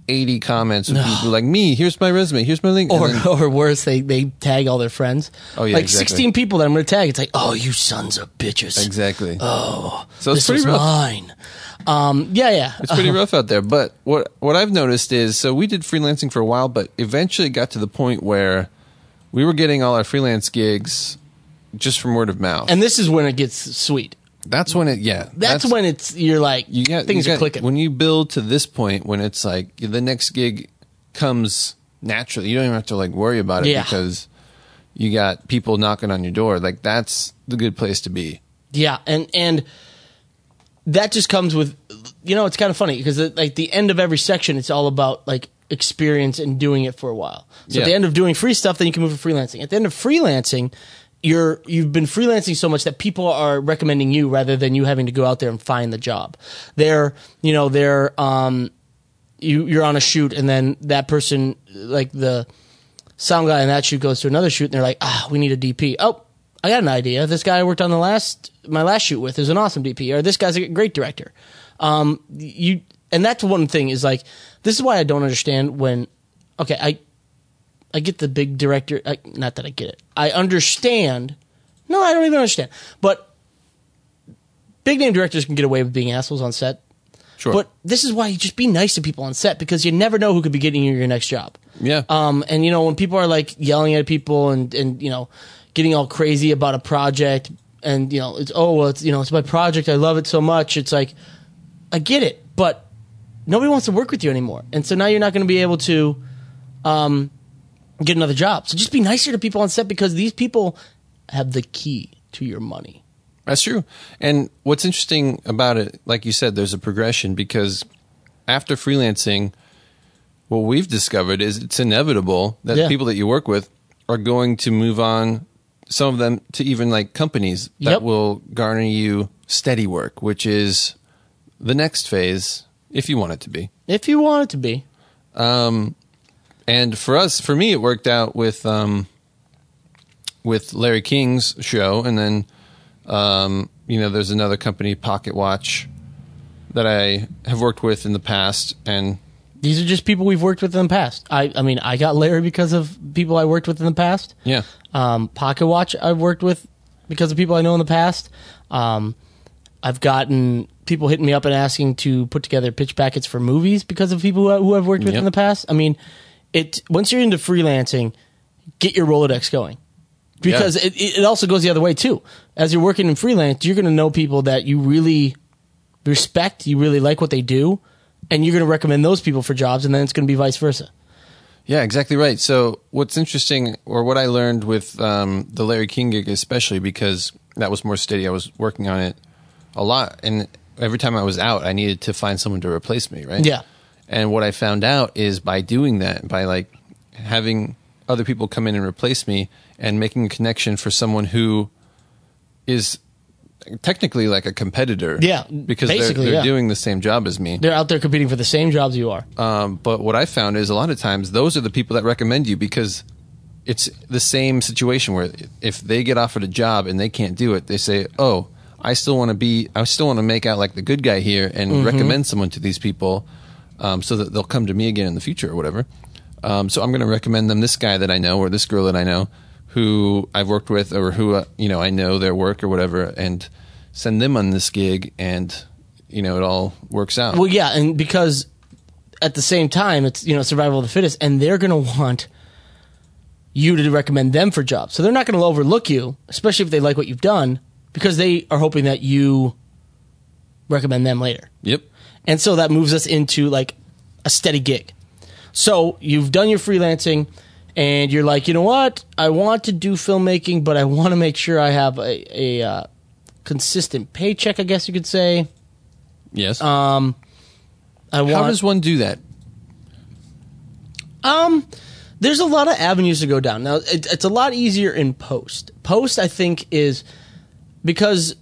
80 comments of people like me. Here's my resume. Here's my link. Or then- (laughs) or worse, they they tag all their friends. Oh, yeah, like exactly. sixteen people that I'm going to tag. It's like, oh, you sons of bitches. Exactly. Oh, so it's This pretty rough. mine. Um, yeah, yeah. It's pretty rough out there. But what what I've noticed is, so we did freelancing for a while, but eventually got to the point where we were getting all our freelance gigs just from word of mouth. and this is when it gets sweet. That's when it, yeah, That's, when it's you're like you got things you are clicking. When you build to this point, when it's like the next gig comes naturally, you don't even have to like worry about it Yeah. because you got people knocking on your door. Like that's the good place to be. Yeah, and and that just comes with, you know, it's kind of funny because like the end of every section, it's all about like experience and doing it for a while. So at the end of doing free stuff, then you can move to freelancing. At the end of freelancing, you're you've been freelancing so much that people are recommending you rather than you having to go out there and find the job. They're you know they're um you you're on a shoot and then that person like the sound guy in that shoot goes to another shoot and they're like, ah, we need a DP. Oh, I got an idea. This guy I worked on the last my last shoot with is an awesome DP, or this guy's a great director. Um, you and that's one thing is like this is why I don't understand when. Okay, I I get the big director. I, not that I get it. I understand. No, I don't even understand. But big name directors can get away with being assholes on set. Sure. But this is why you just be nice to people on set because you never know who could be getting you your next job. yeah. Um, and you know when people are like yelling at people and and you know getting all crazy about a project, and you know it's oh well it's you know it's my project I love it so much it's like I get it but nobody wants to work with you anymore and so now you're not going to be able to um, get another job so just be nicer to people on set because these people have the key to your money That's true. And what's interesting about it, like you said, there's a progression because after freelancing, what we've discovered is it's inevitable that Yeah. people that you work with are going to move on, some of them to even like companies that Yep. will garner you steady work, which is the next phase if you want it to be. if you want it to be um, And for us, for me, it worked out with um, with Larry King's show, and then um, you know, there's another company, Pocket Watch, that I have worked with in the past, and these are just people we've worked with in the past I I mean I got Larry because of people I worked with in the past yeah, Um, Pocket Watch I've worked with because of people I know in the past. Um, I've gotten people hitting me up and asking to put together pitch packets for movies because of people who, who I've worked with Yep. in the past. I mean, it once you're into freelancing, get your Rolodex going because Yeah. it, it also goes the other way too. As you're working in freelance, you're going to know people that you really respect, you really like what they do, and you're going to recommend those people for jobs, and then it's going to be vice versa. yeah, exactly right. So what's interesting, or what I learned with um, the Larry King gig, especially because that was more steady, I was working on it a lot, and every time I was out, I needed to find someone to replace me, right? Yeah. And what I found out is by doing that, by like having other people come in and replace me and making a connection for someone who is technically like a competitor. Yeah, Because they're, they're yeah. doing the same job as me. They're out there competing for the same jobs you are. Um, but what I found is a lot of times those are the people that recommend you because it's the same situation where if they get offered a job and they can't do it, they say, "Oh, I still want to be, I still want to make out like the good guy here and Mm-hmm. recommend someone to these people, um, so that they'll come to me again in the future or whatever." Um, so I'm going to recommend them this guy that I know or this girl that I know who I've worked with or who uh, you know I know their work or whatever, and send them on this gig, and you know it all works out. Well, yeah, and because at the same time, it's you know survival of the fittest, and they're going to want you to recommend them for jobs. So they're not going to overlook you, especially if they like what you've done, because they are hoping that you recommend them later. yep. And so that moves us into like a steady gig. So you've done your freelancing and you're like, you know what? I want to do filmmaking, but I want to make sure I have a, a uh, consistent paycheck, I guess you could say. Yes. Um, I want. How does one do that? Um, there's a lot of avenues to go down. Now, it, it's a lot easier in post. Post, I think, is because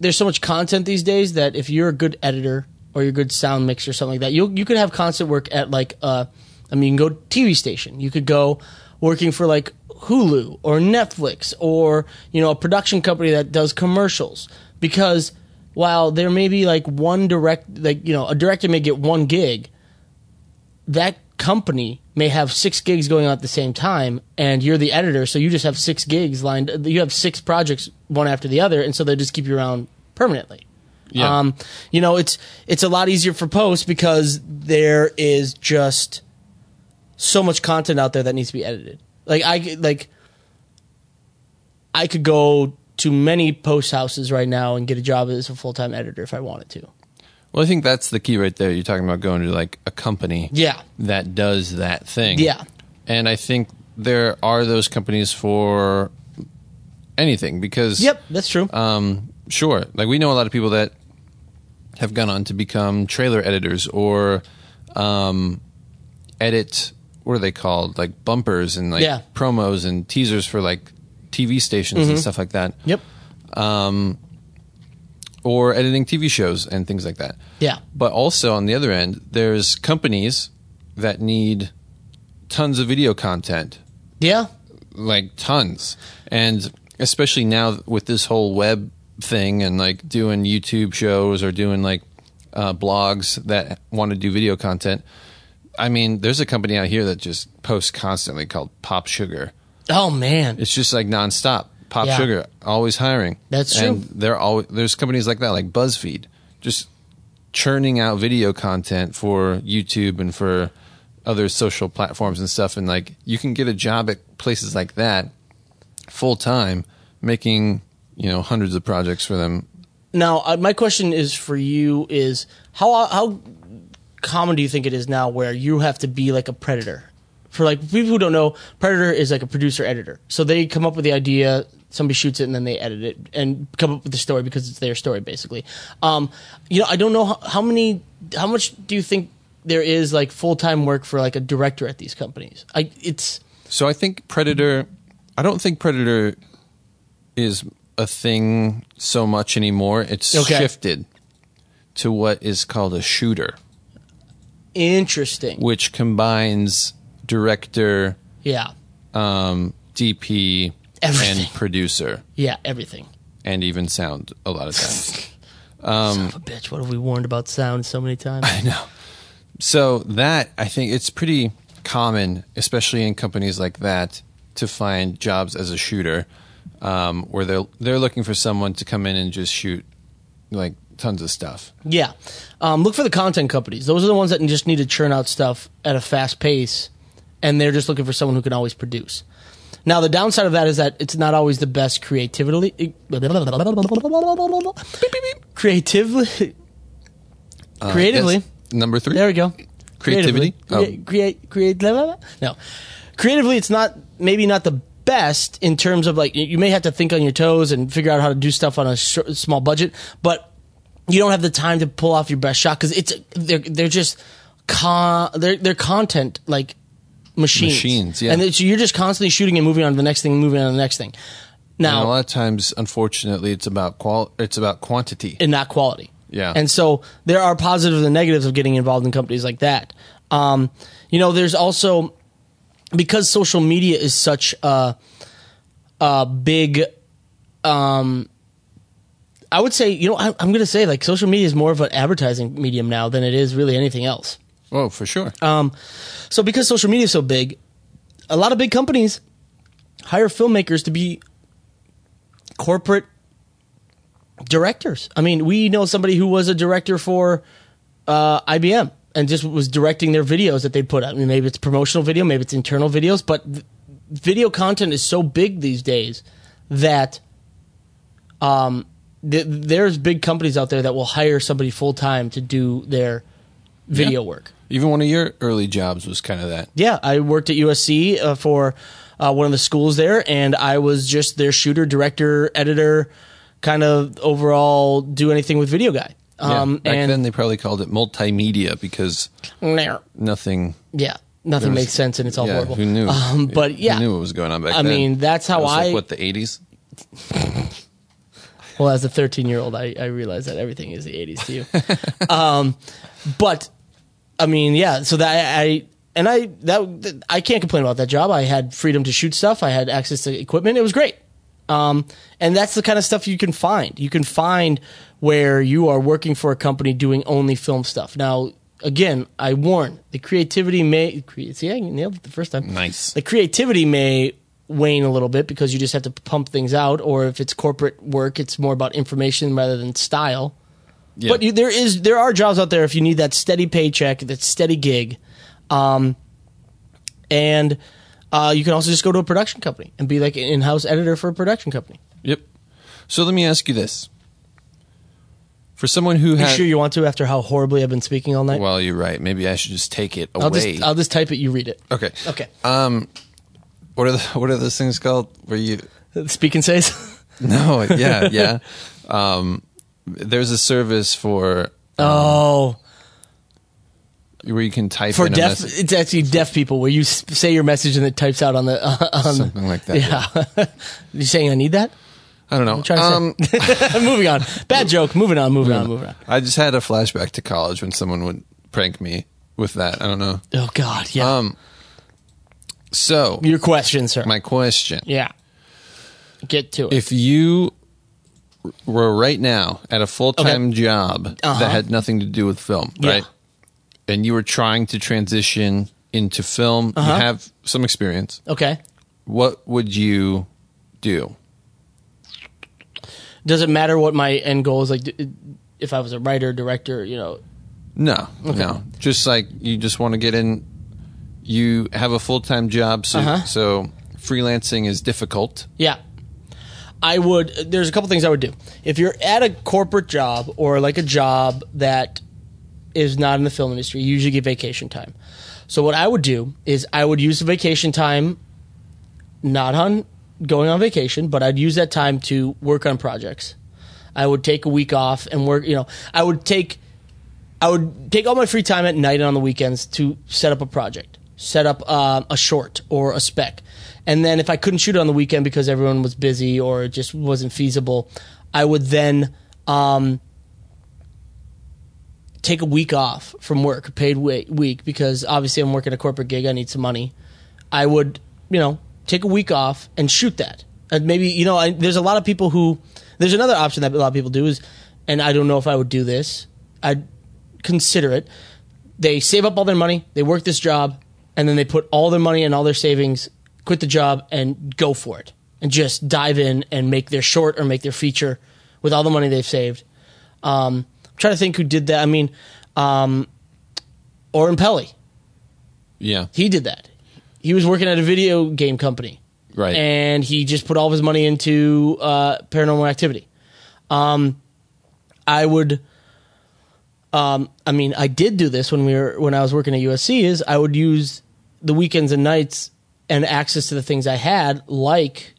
there's so much content these days that if you're a good editor or you're good sound mixer or something like that, you you could have constant work at like uh, I mean, you can go TV station. You could go working for like Hulu or Netflix or you know a production company that does commercials. Because while there may be like one direct like you know a director may get one gig that company may have six gigs going on at the same time and you're the editor so you just have six gigs lined you have six projects one after the other and so they just keep you around permanently Yeah. um, you know it's it's a lot easier for post because there is just so much content out there that needs to be edited like i like i could go to many post houses right now and get a job as a full-time editor if i wanted to Well, I think that's the key right there. You're talking about going to like a company yeah that does that thing. Yeah. And I think there are those companies for anything because yep that's true um, sure. Like we know a lot of people that have gone on to become trailer editors or um, edit what are they called? Like bumpers and like Yeah. promos and teasers for like TV stations and stuff like that. yep Um, or editing TV shows and things like that. yeah But also on the other end, there's companies that need tons of video content, yeah like tons. And especially now with this whole web thing and like doing YouTube shows or doing like uh, blogs that want to do video content. I mean, there's a company out here that just posts constantly called Pop Sugar. oh man It's just like nonstop. Pop Yeah. Sugar, always hiring. That's and true. They're always there's companies like that, like BuzzFeed, just churning out video content for YouTube and for other social platforms and stuff. And like you can get a job at places like that full time, making you know hundreds of projects for them. Now, uh, my question is for you: is how how common do you think it is now where you have to be like a predator? For like people who don't know, predator is like a producer editor. So they come up with the idea, somebody shoots it, and then they edit it and come up with the story because it's their story, basically. Um, you know, I don't know how, how many, how much do you think there is like full time work for like a director at these companies? I it's So I think Predator. I don't think Predator is a thing so much anymore. It's Okay. shifted to what is called a shooter, interesting. which combines director, Yeah, um, DP, Everything. and producer, yeah, everything. and even sound a lot of times. (laughs) Son of a bitch! What have we warned about sound so many times? I know. So that I think it's pretty common, especially in companies like that, to find jobs as a shooter, um, where they're they're looking for someone to come in and just shoot like tons of stuff. Yeah. Um, look for the content companies. Those are the ones that just need to churn out stuff at a fast pace, and they're just looking for someone who can always produce. Now, the downside of that is that it's not always the best creatively. Creatively. Uh, Creatively. number three. There we go. Creativity? Creatively. Oh. Create, create, no. Creatively, it's not, maybe not the best in terms of like, you may have to think on your toes and figure out how to do stuff on a sh- small budget, but you don't have the time to pull off your best shot because it's, they're, they're just, con, they're, they're content like machines. Machines, yeah. And it's, you're just constantly shooting and moving on to the next thing, moving on to the next thing. And a lot of times, unfortunately, it's about qual. It's about quantity. and not quality. Yeah. And so there are positives and negatives of getting involved in companies like that. Um, you know, there's also because social media is such a, a big, um, I would say, you know, I, I'm going to say like social media is more of an advertising medium now than it is really anything else. oh, for sure. Um, so because social media is so big, a lot of big companies hire filmmakers to be corporate directors. I mean, we know somebody who was a director for uh, IBM and just was directing their videos that they put out. I mean, maybe it's promotional video, maybe it's internal videos, but video content is so big these days that um, th- there's big companies out there that will hire somebody full time to do their video Yeah. work. Even one of your early jobs was kind of that. Yeah, I worked at USC uh, for uh, one of the schools there, and I was just their shooter, director, editor, kind of overall do anything with video guy. Um, yeah. Back and then, they probably called it multimedia because yeah, nothing. nothing was- makes sense and it's all yeah, horrible. who knew? Um, but yeah, who knew what was going on back I then? mean, that's how It was I- like, what the eighties. (laughs) well, as a 13 year old, I, I realize that everything is the 80s to you. (laughs) um, but I mean, yeah. So that I and I that I can't complain about that job. I had freedom to shoot stuff. I had access to equipment. It was great. Um, and that's the kind of stuff you can find. You can find where you are working for a company doing only film stuff. Now, again, I warn the creativity may see I nailed it the first time. Nice. The creativity may wane a little bit because you just have to pump things out, or if it's corporate work, it's more about information rather than style. Yeah. But you, there is there are jobs out there if you need that steady paycheck, that steady gig, um, and uh, you can also just go to a production company and be like an in-house editor for a production company. Yep. So let me ask you this: for someone who You has, sure you want to after how horribly I've been speaking all night? well, you're right. Maybe I should just take it away. I'll just I'll just type it. You read it. okay. Okay. Um, what are the, what are those things called? Where you? (laughs) Speak and says. (laughs) No. Yeah. (laughs) Yeah. um, there's a service for oh, where you can type for in a deaf, it's actually deaf people where you say your message and it types out on the uh, on Something like that. Yeah. you saying I need that? I don't know. I'm trying to um, say. (laughs) moving on. Bad joke. Moving on. Moving on. Moving on. I just had a flashback to college when someone would prank me with that. I don't know. Oh God. Yeah. Um. So Your question, sir. my question: yeah. Get to it. If you were right now at a full time job Uh-huh. that had nothing to do with film, Yeah. right? And you were trying to transition into film, Uh-huh. you have some experience. okay. What would you do? Does it matter what my end goal is? Like, if I was a writer, director, you know. No, no. Just like you just want to get in. You have a full time job, so Uh-huh. so freelancing is difficult. Yeah. I would. There's a couple things I would do. If you're at a corporate job or like a job that is not in the film industry, you usually get vacation time. So what I would do is I would use the vacation time, not on going on vacation, but I'd use that time to work on projects. I would take a week off and work. You know, I would take I would take all my free time at night and on the weekends to set up a project, set up uh, a short or a spec. And then if I couldn't shoot on the weekend because everyone was busy or it just wasn't feasible, I would then um, take a week off from work, paid week, because obviously I'm working a corporate gig. I need some money. I would, you know, take a week off and shoot that. And maybe, you know, I, there's a lot of people who, there's another option that a lot of people do is, and I don't know if I would do this. I'd consider it. They save up all their money, they work this job, and then they put all their money and all their savings, quit the job, and go for it. And just dive in and make their short or make their feature with all the money they've saved. Um, I'm trying to think who did that. I mean, um, Oren Peli. Yeah. He did that. He was working at a video game company. Right. And he just put all of his money into uh, paranormal activity. Um, I would um, I mean, I did do this when we were when I was working at USC. Is I would use the weekends and nights and access to the things I had, like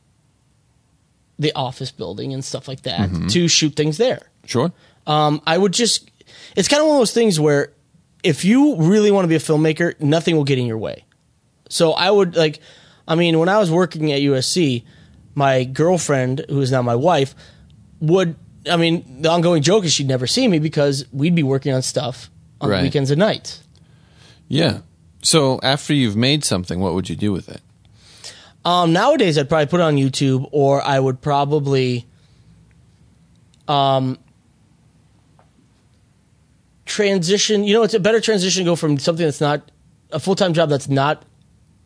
the office building and stuff like that, mm-hmm. to shoot things there. Sure. Um, I would just. It's kind of one of those things where if you really want to be a filmmaker, nothing will get in your way. So I would like. I mean, when I was working at USC, my girlfriend, who is now my wife, would I mean, the ongoing joke is she'd never see me because we'd be working on stuff on right. weekends and nights. Yeah. So after you've made something, what would you do with it? Um, nowadays, I'd probably put it on YouTube, or I would probably um, transition. You know, it's a better transition to go from something that's not a full time job that's not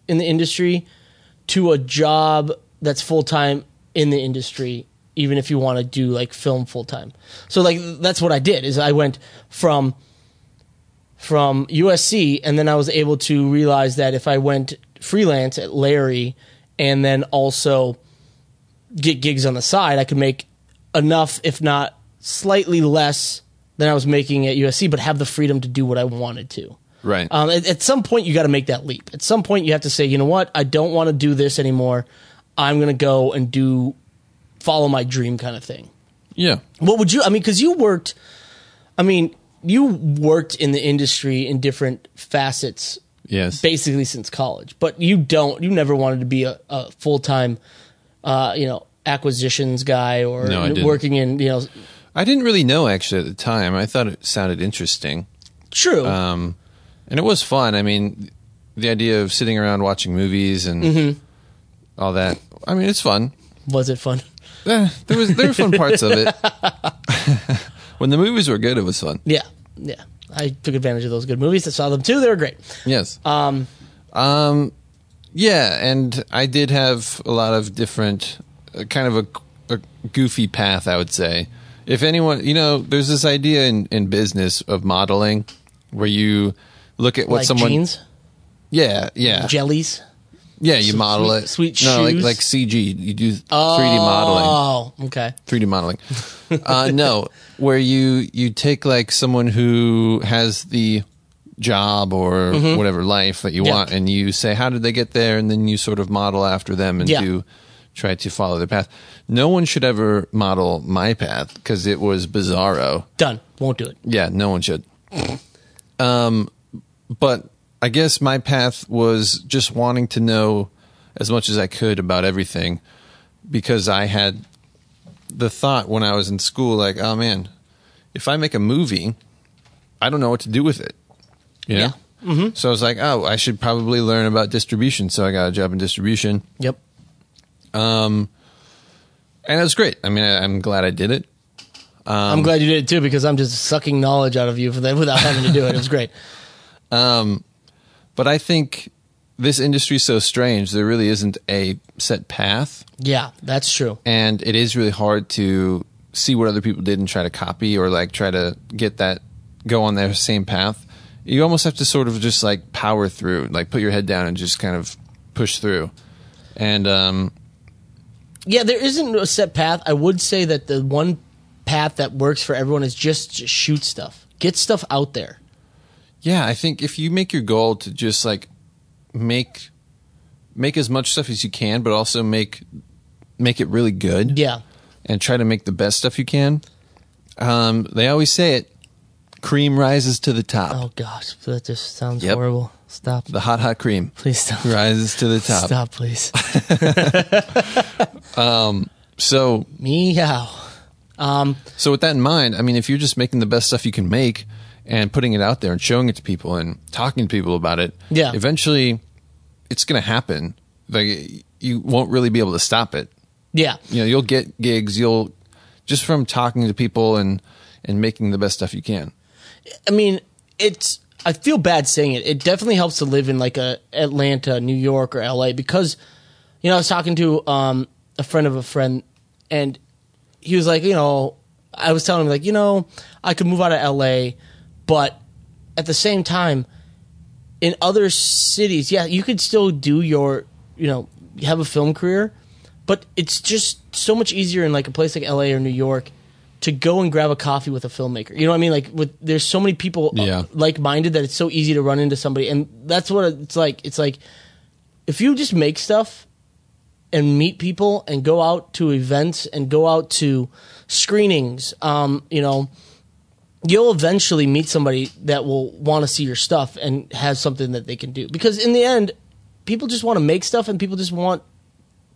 in the industry to a job that's full time in the industry even if you want to do like film full time. So like that's what I did is I went from from USC and then I was able to realize that if I went freelance at Larry and then also get gigs on the side, I could make enough if not slightly less than I was making at USC but have the freedom to do what I wanted to. Right. Um, at, at some point you got to make that leap. At some point you have to say, "You know what? I don't want to do this anymore. I'm going to go and do follow my dream kind of thing. Yeah. What would you? I mean, because you worked. I mean, you worked in the industry in different facets. Yes. Basically since college, but you don't. You never wanted to be a, a full time, uh, you know, acquisitions guy or no, working in you know. I didn't really know actually at the time. I thought it sounded interesting. True. Um, and it was fun. I mean, the idea of sitting around watching movies and mm-hmm. all that. I mean, it's fun. Was it fun? Eh, there was there were fun parts of it. (laughs) when the movies were good, it was fun. Yeah, yeah. I took advantage of those good movies. I saw them too. They were great. Yes. Um, um, yeah, and I did have a lot of different, uh, kind of a, a, goofy path, I would say. If anyone, you know, there's this idea in, in business of modeling where you look at what like someone. Jeans? Yeah, yeah. Jellies? Yeah, you model sweet, it. Sweet no, shoes. like like CG. You do 3D modeling. Oh, okay. 3D modeling. (laughs) uh, no, where you you take like someone who has the job or mm-hmm. whatever life that you yeah. want, and you say, how did they get there, and then you sort of model after them and yeah. do try to follow their path. No one should ever model my path because it was bizarro. Done. Won't do it. Yeah, no one should. um, but I guess my path was just wanting to know as much as I could about everything because I had the thought when I was in school, like, oh man, if I make a movie, I don't know what to do with it. You know? Yeah. Mm-hmm. So I was like, oh, I should probably learn about distribution. So I got a job in distribution. Yep. Um, and it was great. I mean, I, am glad I did it. Um, I'm glad you did it too because I'm just sucking knowledge out of you for that without having to do it. It was great. (laughs) Um, but I think this industry is so strange. There really isn't a set path. Yeah, that's true. And it is really hard to see what other people did and try to copy or like try to get that go on their same path. You almost have to sort of just like power through, like put your head down and just kind of push through. And um, Yeah, there isn't a set path. I would say that the one path that works for everyone is just, just shoot stuff. Get stuff out there. Yeah, I think if you make your goal to just like make make as much stuff as you can, but also make make it really good. Yeah. and try to make the best stuff you can. Um, they always say it: cream rises to the top. Oh gosh, that just sounds Yep. horrible. Stop. The hot, hot cream Please stop. rises to the top. Stop, please. (laughs) Um, so, Meow. Um, so with that in mind, I mean, if you're just making the best stuff you can make and putting it out there and showing it to people and talking to people about it, Yeah. eventually it's going to happen. Like you won't really be able to stop it. yeah. You know, you'll get gigs. You'll just from talking to people and and making the best stuff you can. I mean, it's. I feel bad saying it. It definitely helps to live in like a Atlanta, New York, or LA because, you know, I was talking to um, a friend of a friend, and he was like, you know, I was telling him like, you know, I could move out of LA, but at the same time, in other cities, yeah, you could still do your, you know, have a film career, but it's just so much easier in like a place like LA or New York to go and grab a coffee with a filmmaker. You know what I mean? Like with there's so many people uh, Yeah. like-minded that it's so easy to run into somebody and that's what it's like. It's like if you just make stuff and meet people and go out to events and go out to screenings, um, you know, you'll eventually meet somebody that will want to see your stuff and has something that they can do. Because in the end, people just want to make stuff and people just want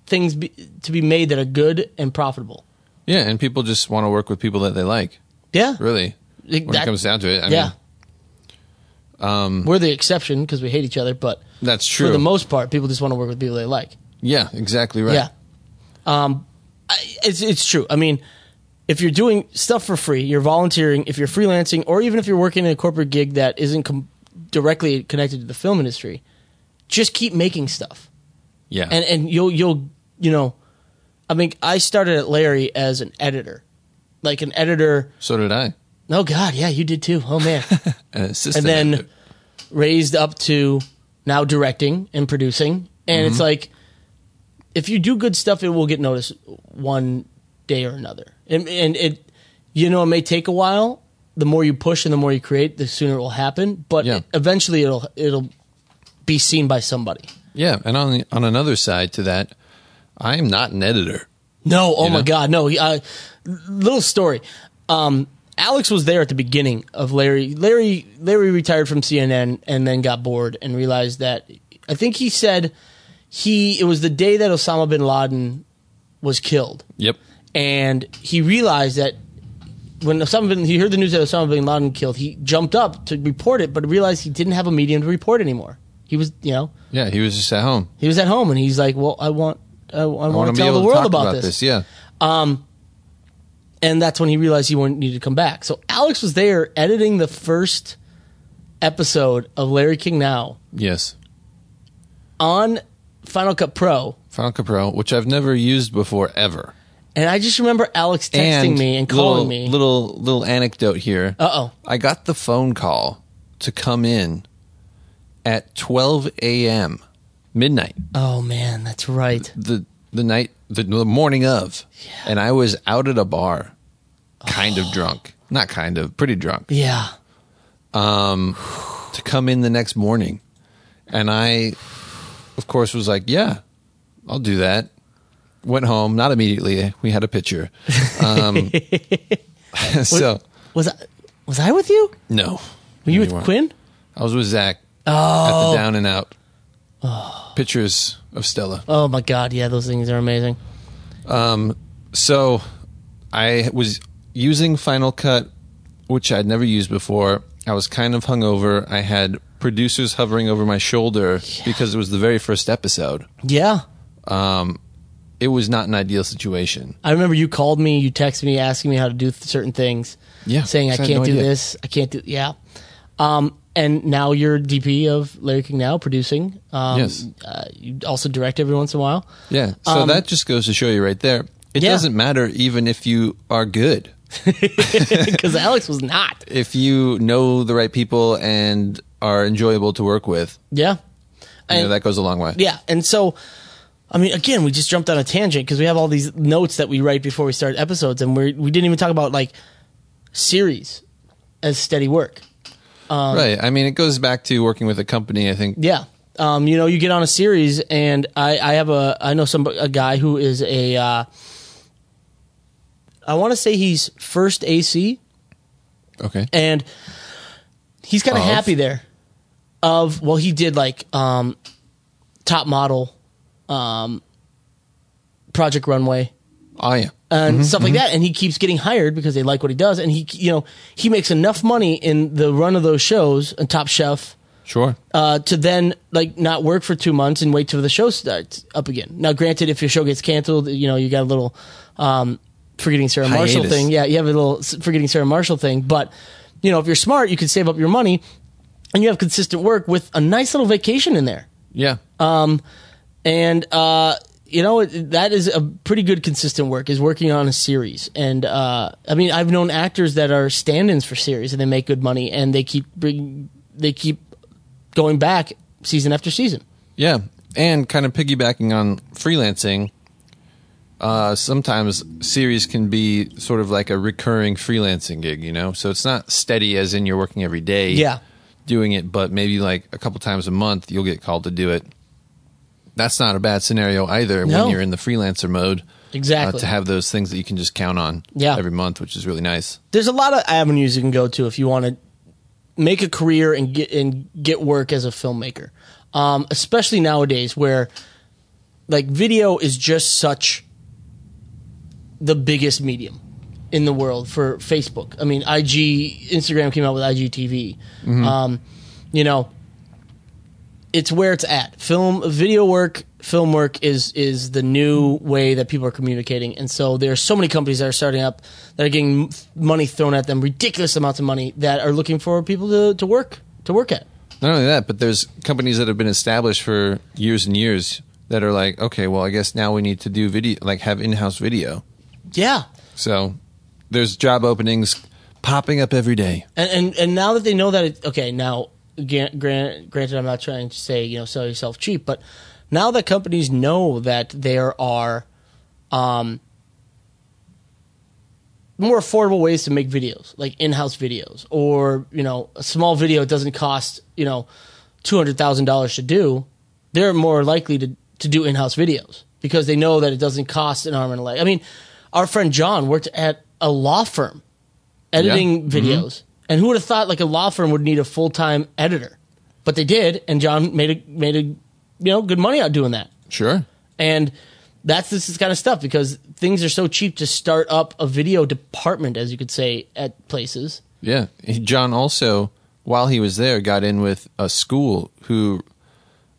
things be, to be made that are good and profitable. Yeah, and people just want to work with people that they like. Yeah. Really, when that- it comes down to it, I yeah. mean, um, We're the exception because we hate each other, but that's true. for the most part, people just want to work with people they like. yeah, exactly right. Yeah. Um, I, it's it's true. I mean, if you're doing stuff for free, you're volunteering. If you're freelancing, or even if you're working in a corporate gig that isn't com- directly connected to the film industry, just keep making stuff, yeah, and and you'll you'll you know, I mean, I started at Larry as an editor, like an editor. so did I. Oh God, yeah, you did too. Oh man. (laughs) An assistant and then editor. raised up to now directing and producing. And it's mm-hmm. like, if you do good stuff, it will get noticed one day or another. And, and it, you know, it may take a while. The more you push and the more you create, the sooner it will happen. But Yeah. it- eventually, it'll it'll be seen by somebody. yeah, and on the, on another side to that, I am not an editor. No, oh my? God, no. Uh, little story. Um, Alex was there at the beginning of Larry. Larry Larry retired from CNN and then got bored and realized that I think he said he it was the day that Osama bin Laden was killed, Yep. And he realized that when Osama bin he heard the news that Osama bin Laden killed, he jumped up to report it, but realized he didn't have a medium to report anymore. He was, you know, Yeah, he was just at home. he was at home and he's like, "Well, I want I, I I want to tell the world about, this. Yeah, um, and that's when he realized he wouldn't need to come back. So Alex was there editing the first episode of Larry King Now yes. on Final Cut Pro, Final Cut Pro, which I've never used before ever. And I just remember Alex texting me and calling little, me. Little little anecdote here. Uh oh. I got the phone call to come in at 12 a.m. midnight Oh man, that's right. the the night the, the morning of, and I was out at a bar, kind of drunk, not kind of, pretty drunk, Yeah. Um, to come in the next morning, and I, of course, was like, yeah, I'll do that. Went home, not immediately. We had a picture. Um, (laughs) (laughs) so Was I was I with you? no, Were you with weren't. Quinn? I was with Zach Oh. at Oh. the Down and Out. Pictures of Stella. Oh my god, yeah, those things are amazing. Um. So I was using Final Cut, which I'd never used before. I was kind of hungover. I had producers hovering over my shoulder because it was the very first episode. Yeah. It was not an ideal situation. I remember you called me, you texted me asking me how to do th- certain things. Yeah, Saying I can't no do idea. this, I can't do yeah. Um and now you're DP of Larry King Now producing. Um, Yes. Uh, you also direct every once in a while. Yeah. So that just goes to show you right there. It Um, Yeah. doesn't matter even if you are good. (laughs) Because Alex was not. If you know the right people and are enjoyable to work with, Yeah. you know, And- that goes a long way. Yeah, and so I mean, again, we just jumped on a tangent because we have all these notes that we write before we start episodes, and we we didn't even talk about like series as steady work. right. I mean, it goes back to working with a company. I think. Yeah. Um, you know, you get on a series, and I, I have a, I know some a guy who is a, uh, I want to say he's first AC, Okay. and he's kind of Of? happy there. Of well, he did like um, top model, um, Project Runway, Oh yeah. and stuff like that. And he keeps getting hired because they like what he does, and he, you know, he makes enough money in the run of those shows and Top Chef Sure. uh, to then like not work for two months and wait till the show starts up again. Now, granted, if your show gets canceled, you know you got a little um, forgetting Sarah Marshall thing. Yeah, you have a little forgetting Sarah Marshall thing. But you know, if you're smart, you can save up your money and you have consistent work with a nice little vacation in there. yeah. And uh, you know that is a pretty good consistent work is working on a series. And uh, I mean, I've known actors that are stand-ins for series and they make good money and they keep bring they keep going back season after season. Yeah, and kind of piggybacking on freelancing. Uh, sometimes series can be sort of like a recurring freelancing gig, you know. So it's not steady as in you're working every day, Yeah. doing it, but maybe like a couple times a month you'll get called to do it. That's not a bad scenario either No. when you're in the freelancer mode. Exactly. Uh, to have those things that you can just count on Yeah. every month, which is really nice. There's a lot of avenues you can go to if you want to make a career and get and get work as a filmmaker. Um, especially nowadays where like video is just such the biggest medium in the world for Facebook. I mean, IG, Instagram came out with IGTV. Um, you know, it's where it's at. Film, video work, film work is is the new way that people are communicating, and so there are so many companies that are starting up that are getting money thrown at them, ridiculous amounts of money that are looking for people to, to work to work at. Not only that, but there's companies that have been established for years and years that are like, okay, well, I guess now we need to do video, like have in-house video. Yeah, So there's job openings popping up every day. and and, and now that they know that, it, okay, now grant, grant, granted, I'm not trying to say you know sell yourself cheap, but now that companies know that there are um, more affordable ways to make videos, like in-house videos, or you know, a small video doesn't cost you know two hundred thousand dollars to do. They're more likely to to do in-house videos because they know that it doesn't cost an arm and a leg. I mean, our friend John worked at a law firm editing videos, and who would have thought like a law firm would need a full-time editor? But they did, and John made a made a you know good money out doing that. Sure. And that's this kind of stuff because things are so cheap to start up a video department, as you could say, at places. Yeah. John also, while he was there, got in with a school who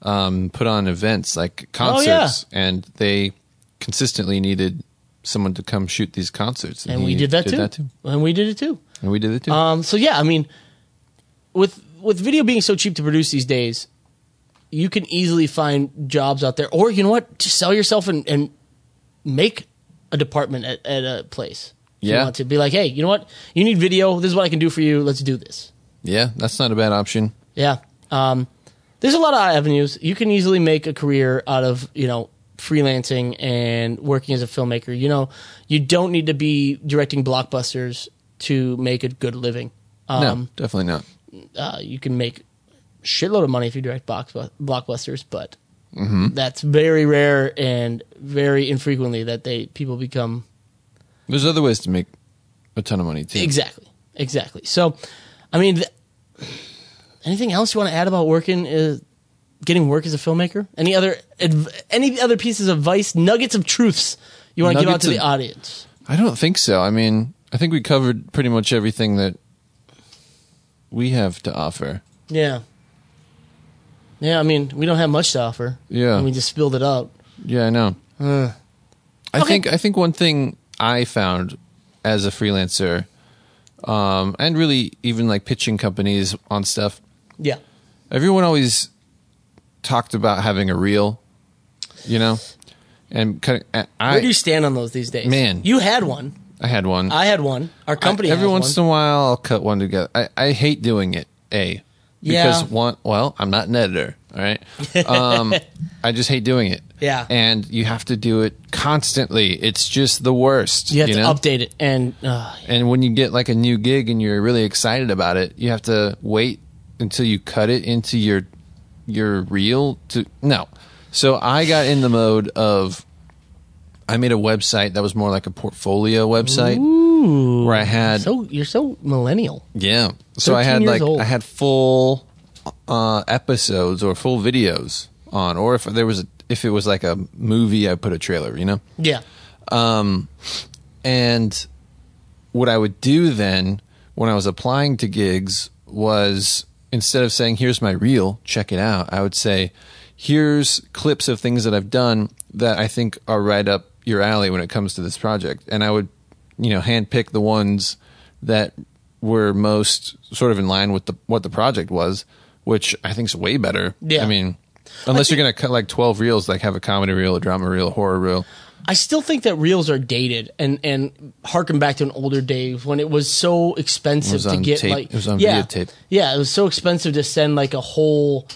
um, put on events like concerts, and they consistently needed someone to come shoot these concerts. And we he did that, too. And we did it too. And we did it too. Um, so yeah, I mean, with with video being so cheap to produce these days, you can easily find jobs out there. Or you know what, just sell yourself and, and make a department at, at a place. If You Yeah. want to be like, hey, you know what? You need video. This is what I can do for you. Let's do this. yeah, that's not a bad option. Yeah. Um, there's a lot of avenues. You can easily make a career out of, you know, freelancing and working as a filmmaker. You know, you don't need to be directing blockbusters to make a good living. no, Um, definitely not. uh, you can make shitload of money if you direct box, blockbusters, but Mm-hmm. that's very rare and very infrequently that they people become There's other ways to make a ton of money too. Exactly. Exactly. So, I mean, th- anything else you want to add about working, uh, getting work as a filmmaker? Any other, adv- any other pieces of advice, nuggets of truths you want to give out to the audience? I don't think so. I mean, I think we covered pretty much everything that we have to offer. Yeah. Yeah, I mean, we don't have much to offer. Yeah. And we just spilled it out. Yeah, I know. I Okay. think I think one thing I found as a freelancer, um, and really even like pitching companies on stuff, Yeah. everyone always talked about having a reel, you know, and kind of, I Where do you stand on those these days? Man. You had one. I had one. I had one. Our company I- every once one. in a while I'll cut one together. I, I hate doing it. A Yeah. because one well I'm not an editor, All right. Um, (laughs) I just hate doing it. Yeah. And you have to do it constantly. It's just the worst. You have to know? update it, and uh, And when you get like a new gig and you're really excited about it, you have to wait until you cut it into your your reel to no. So I got in the mode of I made a website that was more like a portfolio website where I had so you're so millennial. yeah. So I had like old. I had full uh, episodes or full videos on, or if there was a, if it was like a movie, I put a trailer. You know. Yeah, And what I would do then when I was applying to gigs was instead of saying, here's my reel, check it out, I would say, here's clips of things that I've done that I think are right up your alley when it comes to this project. And I would, you know, handpick the ones that were most sort of in line with the, what the project was, which I think is way better. Yeah. I mean, unless you're going to cut like 12 reels, like have a comedy reel, a drama reel, a horror reel. I still think that reels are dated and and harken back to an older days when it was so expensive was to get tape. like It was on yeah, videotape. Yeah, it was so expensive to send like a whole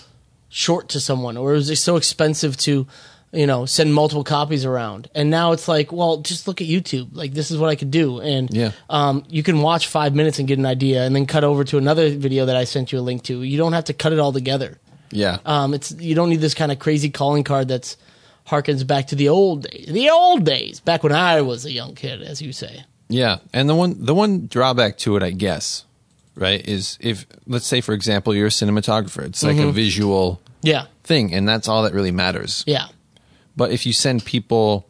short to someone, or it was just so expensive to you know send multiple copies around. And now it's like, well, just look at YouTube. Like this is what I could do, and Yeah. um, you can watch five minutes and get an idea, and then cut over to another video that I sent you a link to. You don't have to cut it all together. Yeah. Um, it's you don't need this kind of crazy calling card that's harkens back to the old days. The old days, back when I was a young kid, as you say. Yeah, and the one the one drawback to it, I guess, right, is if let's say for example you're a cinematographer, it's like Mm-hmm. a visual Yeah, thing, and that's all that really matters. yeah, But if you send people,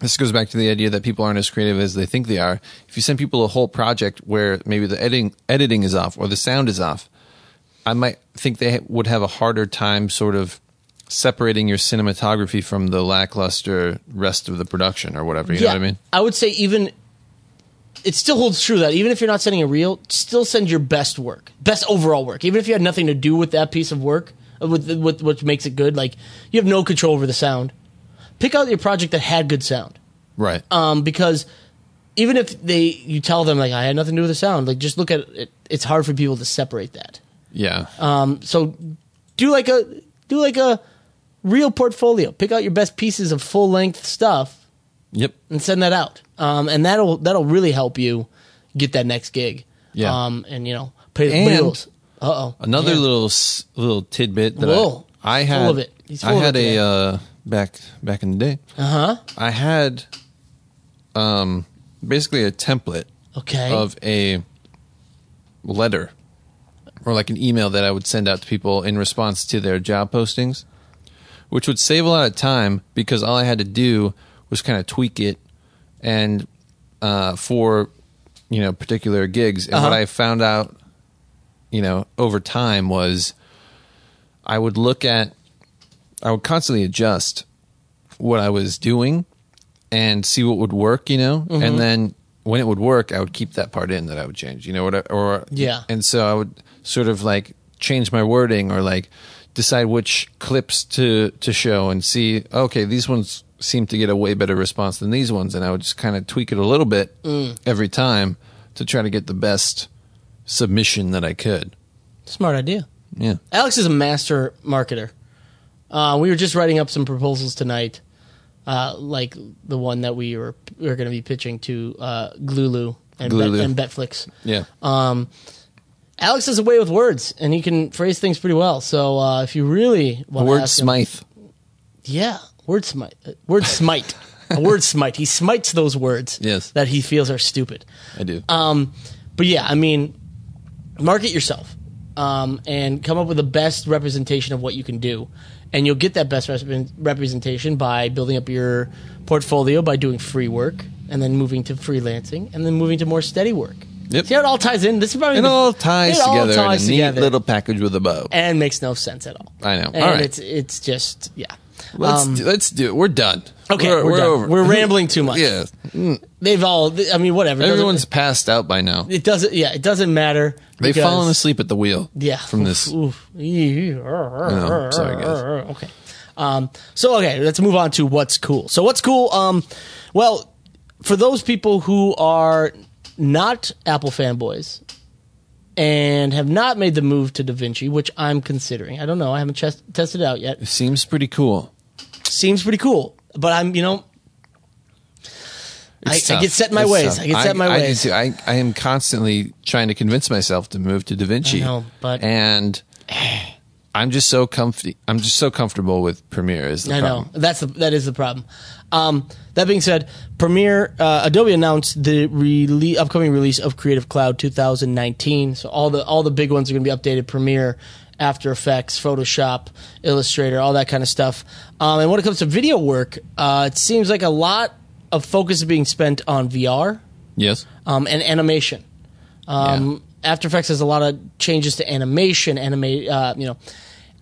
this goes back to the idea that people aren't as creative as they think they are. If you send people a whole project where maybe the editing editing is off or the sound is off, I might think they would have a harder time sort of separating your cinematography from the lackluster rest of the production or whatever. You yeah. know what I mean? I would say even it still holds true that even if you're not sending a reel, still send your best work, best overall work. Even if you had nothing to do with that piece of work, with with what makes it good, like you have no control over the sound. Pick out your project that had good sound. Right. um, because even if they you tell them like I had nothing to do with the sound, like just look at it. It's hard for people to separate that. yeah. Um, so do like a do like a real portfolio. Pick out your best pieces of full length stuff yep. and send that out. Um, and that'll that'll really help you get that next gig. Yeah. Um, and you know pay the And- bills. Uh oh. Another little little tidbit that Whoa. I, I Full had. of it. He's I full of had it a uh, back back in the day. Uh huh. I had um basically a template Okay. of a letter or like an email that I would send out to people in response to their job postings, which would save a lot of time because all I had to do was kind of tweak it and uh, for you know particular gigs. And what Uh-huh. I found out, you know, over time was I would look at, I would constantly adjust what I was doing and see what would work, you know, Mm-hmm. and then when it would work, I would keep that part in that I would change, you know, what, or Yeah. and so I would sort of like change my wording or like decide which clips to to show and see. Okay, these ones seem to get a way better response than these ones, and I would just kind of tweak it a little bit Mm. every time to try to get the best submission that I could. Smart idea. Yeah. Alex is a master marketer. Uh, we were just writing up some proposals tonight, uh, like the one that we were we were going to be pitching to uh, Glulu and, Bet, and Betflix. Yeah. Um, Alex has a way with words, and he can phrase things pretty well. So uh, if you really want to Word him, yeah, word smite, uh, word smite, (laughs) a word smite. He smites those words Yes. that he feels are stupid. I do. Um, but yeah, I mean, market yourself um, and come up with the best representation of what you can do. And you'll get that best res- representation by building up your portfolio by doing free work and then moving to freelancing and then moving to more steady work. Yep. See how it all ties in? This is probably it the- all ties it all ties in a neat little package with a bow. and makes no sense at all. I know. And All right. it's it's just yeah. Let's Um, do, let's do it. We're done. Okay, we're, done. over. We're (laughs) rambling too much. yeah. They've all. I mean, whatever. Everyone's passed out by now. It doesn't. Yeah, it doesn't matter. They've because- fallen asleep at the wheel. Yeah. From this. Oof. know. Sorry, guys. Okay. Um, so okay, let's move on to what's cool. So what's cool? Um, well, for those people who are not Apple fanboys and have not made the move to DaVinci, which I'm considering. I don't know. I haven't chest- tested it out yet. It seems pretty cool. Seems pretty cool, but I'm you know I, I get set in my It's ways. tough. I get set in my I, ways. I, I am constantly trying to convince myself to move to DaVinci. I know, but- and I'm just so comfy. I'm just so comfortable with Premiere. Is the I problem. know that's the that is the problem. Um, that being said, Premiere uh, Adobe announced the rele- upcoming release of Creative Cloud 2019. So all the all the big ones are going to be updated: Premiere, After Effects, Photoshop, Illustrator, all that kind of stuff. Um, and when it comes to video work, uh, it seems like a lot of focus is being spent on VR Yes. um, and animation. Um, After Effects has a lot of changes to animation, animate, uh, you know,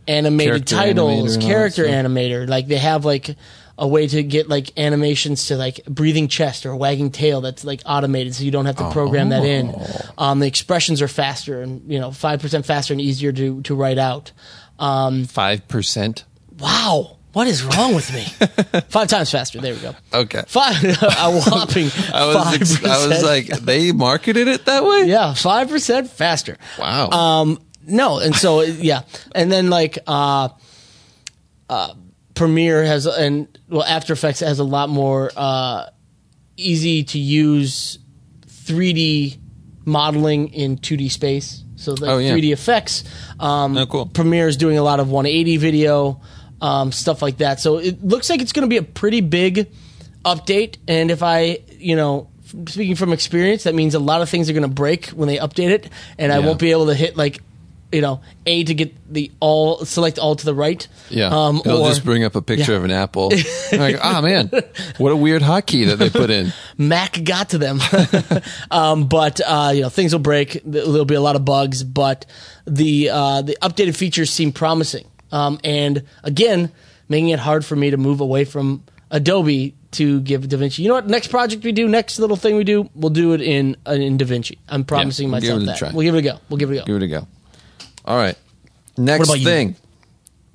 animated Character titles, that character animator. Like they have like a way to get like animations to like breathing chest or wagging tail that's like automated, so you don't have to program that in. Oh. Um, the expressions are faster and you know five percent faster and easier to to write out. Um, Five percent. wow. What is wrong with me? (laughs) Five times faster. There we go. Okay. Five, (laughs) a whopping I was. five ex- I was like, they marketed it that way. yeah, five percent faster. Wow. Um, no, and so yeah, and then like uh, uh, Premiere has and well, After Effects has a lot more uh, easy to use 3D modeling in 2D space. So like Oh, yeah. 3D effects. Um, Oh, cool. Premiere is doing a lot of 180 video um, stuff like that. So it looks like it's going to be a pretty big update. And if I, you know, speaking from experience, that means a lot of things are going to break when they update it, and I won't be able to hit like, you know, A to get the all select all to the right. yeah. Um, It'll or just bring up a picture Yeah. of an apple. (laughs) like, ah, man, what a weird hotkey that they put in. (laughs) Mac got to them. (laughs) um, but uh, you know, things will break. There'll be a lot of bugs, but the uh, the updated features seem promising. Um, and again, making it hard for me to move away from Adobe to give DaVinci. You know what? Next project we do, next little thing we do, we'll do it in uh, in DaVinci. I'm promising we'll give myself that. try. We'll give it a go. We'll give it a go. Give it a go. All right. Next about you? thing.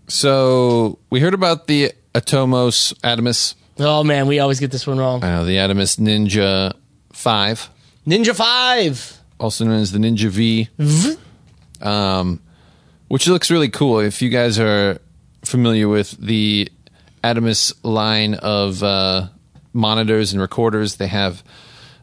So we heard about the Atomos Adamus, Oh man, we always get this one wrong. uh, the Atomos Ninja Five, Ninja Five. also known as the Ninja V, um, which looks really cool. If you guys are familiar with the Atomos line of uh, monitors and recorders, they have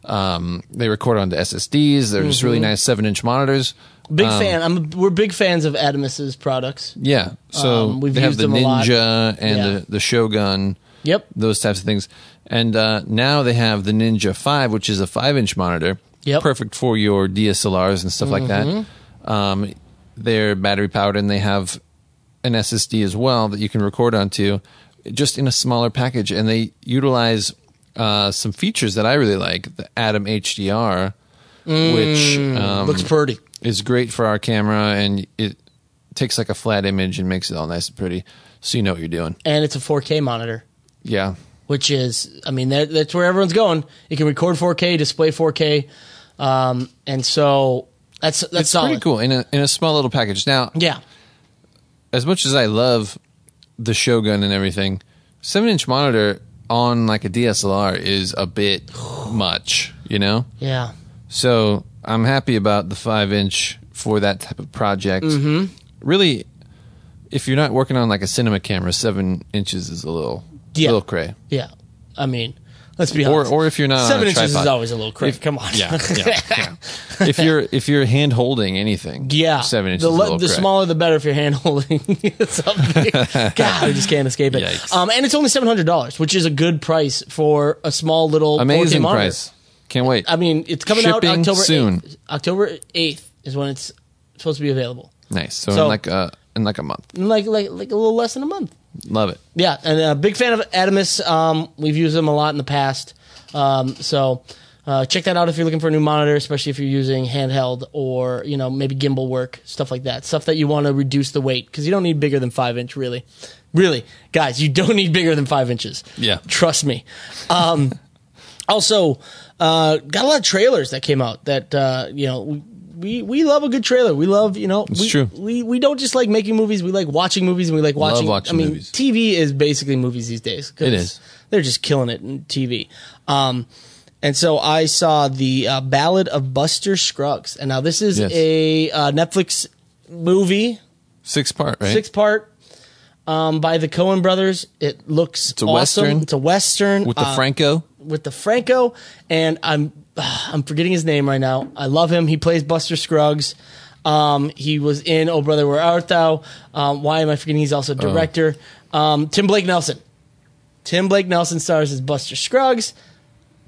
um, they record onto SSDs. They're just Mm-hmm. really nice seven inch monitors. Big fan. I'm. We're big fans of Atomos's products. Yeah, so Um, we've they have the them a lot. Ninja and Yeah. the, the Shogun. Yep. those types of things. And uh, now they have the Ninja 5, which is a 5 inch monitor. Yep. Perfect for your DSLRs and stuff like that. Um, they're battery powered and they have an SSD as well that you can record onto just in a smaller package. And they utilize uh, some features that I really like the Atom HDR, which um, Looks pretty. Is great for our camera and it takes like a flat image and makes it all nice and pretty so you know what you're doing. And it's a 4K monitor. Yeah. which is, I mean, that, that's where everyone's going. You can record 4K, display 4K, um, and so that's that's It's solid. pretty cool in a in a small little package. Now, Yeah, as much as I love the Shogun and everything, seven inch monitor on like a DSLR is a bit (sighs) much, you know. yeah, So I'm happy about the five inch for that type of project. Mm-hmm. Really, if you're not working on like a cinema camera, seven inches is a little Yeah. little cray. yeah. I mean, let's be Or honest. or if you're not seven on a inches tripod. is always a little crazy. If- Come on, Yeah, (laughs) yeah, yeah. if you're if you're hand holding anything, Yeah, seven inches. The, is a le- little the cray. smaller, the better if you're hand holding (laughs) something. (laughs) God, I just can't escape it. Yikes. Um, and it's only seven hundred dollars, which is a good price for a small little 4K amazing price. Can't wait. I mean, it's coming out October soon. 8th. October eighth is when it's supposed to be available. Nice. So, So- in like a in like a month. In like like like a little less than a month. Love it. Yeah, and a big fan of Atomos. Um, we've used them a lot in the past. Um, so uh, check that out if you're looking for a new monitor, especially if you're using handheld or you know maybe gimbal work stuff like that. Stuff that you want to reduce the weight because you don't need bigger than five inch. Really, really, guys, you don't need bigger than five inches. Yeah. trust me. Um, (laughs) also, uh, got a lot of trailers that came out that uh, you know. We, we, we love a good trailer. We love you know. It's we, true. We we don't just like making movies. We like watching movies and we like watching. watching I mean, movies. TV is basically movies these days. It is. They're just killing it in TV. Um, And so I saw the uh, Ballad of Buster Scruggs, and now this is Yes. a uh, Netflix movie, Six part, right? six part, um, by the Coen Brothers. It looks It's a awesome. Western? It's a western with the uh, Franco. With the Franco, and I'm (sighs) I'm forgetting his name right now. I love him. He plays Buster Scruggs. Um, he was in Oh Brother Where Art Thou? Um, why am I forgetting? He's also a director. Um, Tim Blake Nelson. Tim Blake Nelson stars as Buster Scruggs.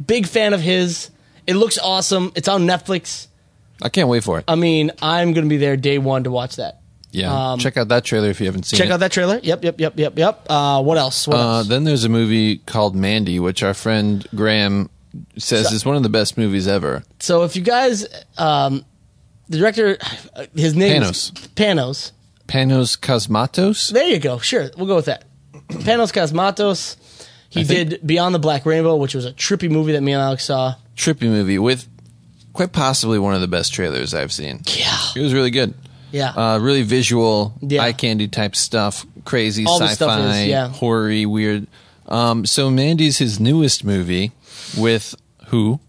Big fan of his. It looks awesome. It's on Netflix. I can't wait for it. I mean, I'm going to be there day one to watch that. Yeah, check out that trailer if you haven't seen um, Check it. out that trailer. Yep, yep, yep, yep, yep. Uh, what else? What Uh, else? then there's a movie called Mandy, which our friend Graham says So- is one of the best movies ever. So if you guys, um, the director, his name Panos. is Panos. Panos Panos Cosmatos. There you go. Sure, we'll go with that. (clears throat) Panos Cosmatos. He think- did Beyond the Black Rainbow, which was a trippy movie that me and Alex saw. Trippy movie with quite possibly one of the best trailers I've seen. Yeah, It was really good. Yeah. Uh, really visual, Yeah. eye candy type stuff, crazy All sci-fi, stuff is, yeah. horror weird. Um, so Mandy's his newest movie with who?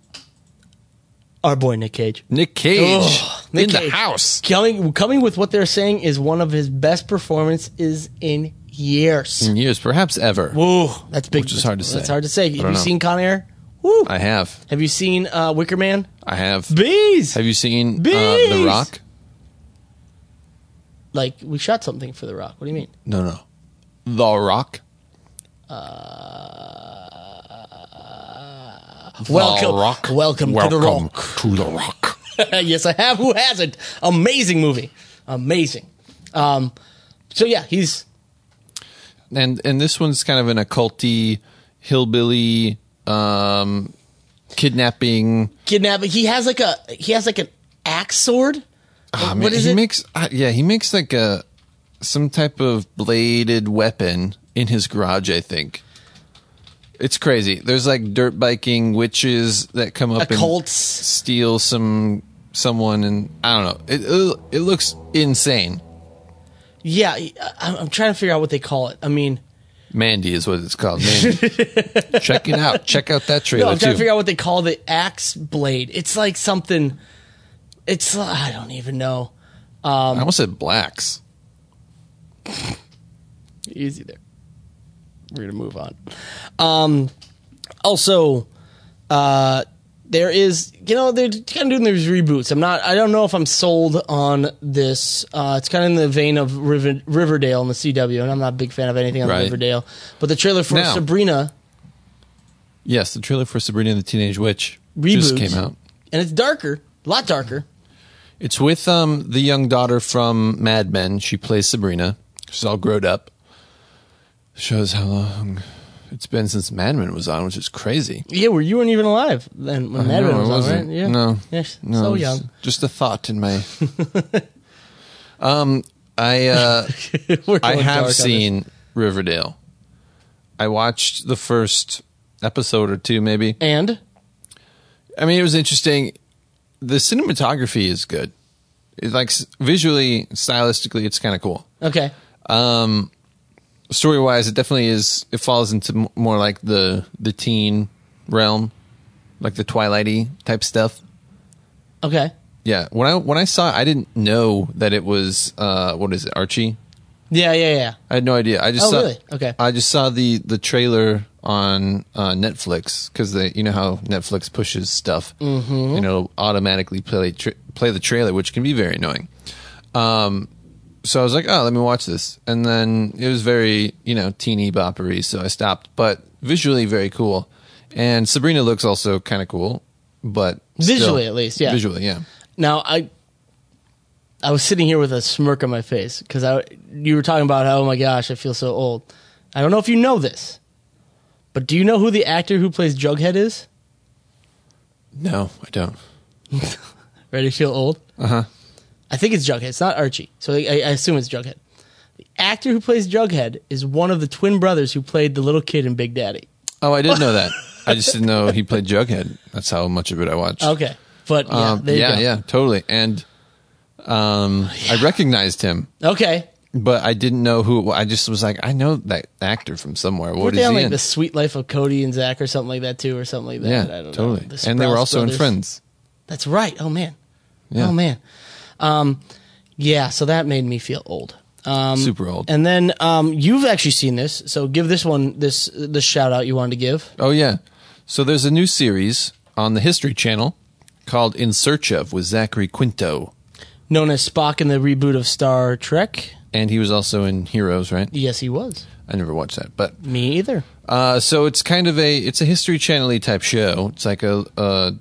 Our boy Nick Cage. Nick Cage Nick in the house. Coming, coming with what they're saying is one of his best performances in years. In years, perhaps ever. Woo, that's big. Which is hard to say. That's hard to say. Have you know. seen Con Air? Woo. I have. Have you seen uh, Wicker Man? I have. Bees. Have you seen uh, The Rock? Like we shot something for The Rock. What do you mean? No, no. The Rock. Welcome, Rock. welcome, to the Welcome Rock. to the Rock. (laughs) yes, I have. Who hasn't? Amazing movie. Amazing. Um, so yeah, he's and and this one's kind of an occulty hillbilly um kidnapping kidnapping. He has like a he has like an axe sword. What man, is he it? makes uh, yeah he makes like a some type of bladed weapon in his garage i think it's crazy there's like dirt biking witches that come up and Occults. steal some someone and i don't know it it, it looks insane Yeah, I- I'm trying to figure out what they call it. I mean, mandy is what it's called mandy (laughs) check it out check out that trailer no, I'm trying too to figure out what they call the axe blade. It's like something. It's I don't even know. Um, i almost said blacks Easy there. We're gonna move on. Um, also, uh, there is you know they're kind of doing these reboots. I'm not. I don't know if I'm sold on this. Uh, it's kind of in the vein of River, Riverdale and the CW, and I'm not a big fan of anything on Right. Riverdale. But the trailer for Now- Sabrina yes the trailer for sabrina the teenage witch reboots just came out and it's darker, a lot darker. It's with um the young daughter from Mad Men. She plays Sabrina. She's all grown up. Shows how long it's been since Mad Men was on, which is crazy. Yeah, were you weren't even alive then when Mad No, Men was on, right? Yeah, No. yes, No, so young. Just a thought in my. (laughs) um, I uh, (laughs) I going dark on have seen Riverdale. I watched the first episode or two, maybe. and I mean, it was interesting. The cinematography is good. It's like visually, stylistically, it's kind of cool. okay, Um, story wise, it definitely is. It falls into more like the the teen realm, like the Twilighty type stuff. okay, Yeah, when I when I saw, it, I didn't know that it was uh, what is it, Archie? yeah, yeah, yeah. I had no idea. I just Oh, saw, really? Okay. I just saw the the trailer on uh, Netflix because they, you know how Netflix pushes stuff, mm-hmm. and it'll automatically play tra- play the trailer, which can be very annoying. Um, so I was like, oh, let me watch this, and then it was very you know teeny boppery, so I stopped. But visually, very cool, and Sabrina looks also kind of cool, but still- Visually, at least, yeah. visually, yeah. Now I I was sitting here with a smirk on my face because I you were talking about how oh my gosh I feel so old. I don't know if you know this, but do you know who the actor who plays Jughead is? No, I don't. (laughs) Ready to feel old? Uh huh. I think it's Jughead. It's not Archie, so I, I assume it's Jughead. The actor who plays Jughead is one of the twin brothers who played the little kid in Big Daddy. Oh, I did know that. (laughs) I just didn't know he played Jughead. That's how much of it I watched. Okay, but yeah, Um, yeah, yeah, totally. And um, I (sighs) recognized him. Okay, but I didn't know who. I just was like, I know that actor from somewhere. What is they on he like in? the Suite Life of Cody and Zach or something like that too, or something like that? yeah, I don't totally. know. The and they were also brothers. in Friends. That's right. Oh man. Yeah. Oh man. Um, yeah. So that made me feel old. Um, Super old. And then um, you've actually seen this, so give this one this this shout out you wanted to give. Oh yeah. So there's a new series on the History Channel called In Search of with Zachary Quinto, Known as Spock in the reboot of Star Trek. And he was also in Heroes, right? Yes, he was. I never watched that, but Me either. uh, so it's kind of a it's a History Channel type show. It's like a, a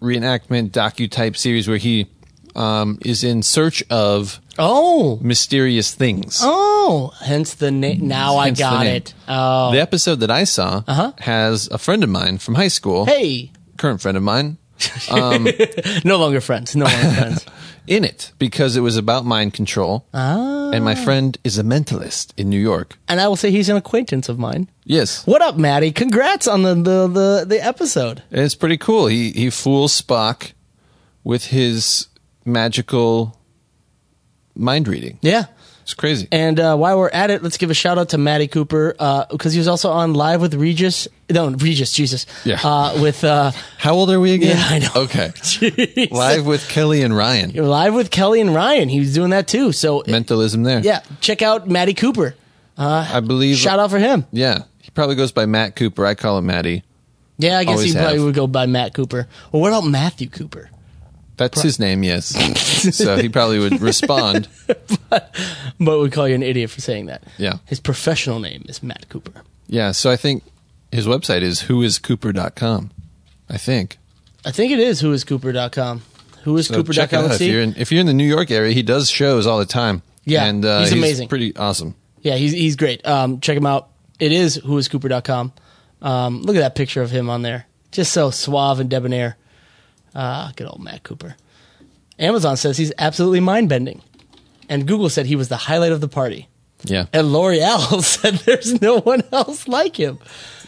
reenactment docu type series where he um, is in search of Oh. mysterious things. Oh. Hence the name. Now I Hence the got it. Oh. The episode that I saw Uh-huh. has a friend of mine from high school, hey. current friend of mine, (laughs) No longer friends. No longer (laughs) friends. in it because it was about mind control. Ah. And my friend is a mentalist in New York. And I will say he's an acquaintance of mine. Yes. What up, Maddie? Congrats on the the the, the episode. And it's pretty cool. He he fools Spock with his magical mind reading. Yeah. It's crazy. And uh, while we're at it, let's give a shout out to Maddie Cooper because he was also on live with Regis. No, Regis, Jesus. Yeah. Uh, with uh, How old are we again? Yeah, I know. Okay. (laughs) Live with Kelly and Ryan. You're live with Kelly and Ryan. He was doing that too. So Mentalism there. yeah, check out Maddie Cooper. I believe. Shout out for him. Yeah. He probably goes by Matt Cooper. I call him Matty. Yeah, I guess Always he probably would go by Matt Cooper. Well, what about Matthew Cooper? That's his name, yes. so he probably would respond. (laughs) But we call you an idiot for saying that. Yeah. His professional name is Matt Cooper. Yeah. So I think his website is whoiscooper.com. I think. I think it is whoiscooper.com. So Whoiscooper.com. check it out. Let's If you're, in, if you're in the New York area, he does shows all the time. Yeah, and uh, he's amazing. Pretty awesome. Yeah, he's he's great. Um, check him out. It is whoiscooper.com. Um, look at that picture of him on there. Just so suave and debonair. Ah, good old Matt Cooper. Amazon says he's absolutely mind bending. And Google said he was the highlight of the party. Yeah, And L'Oreal (laughs) said there's no one else like him.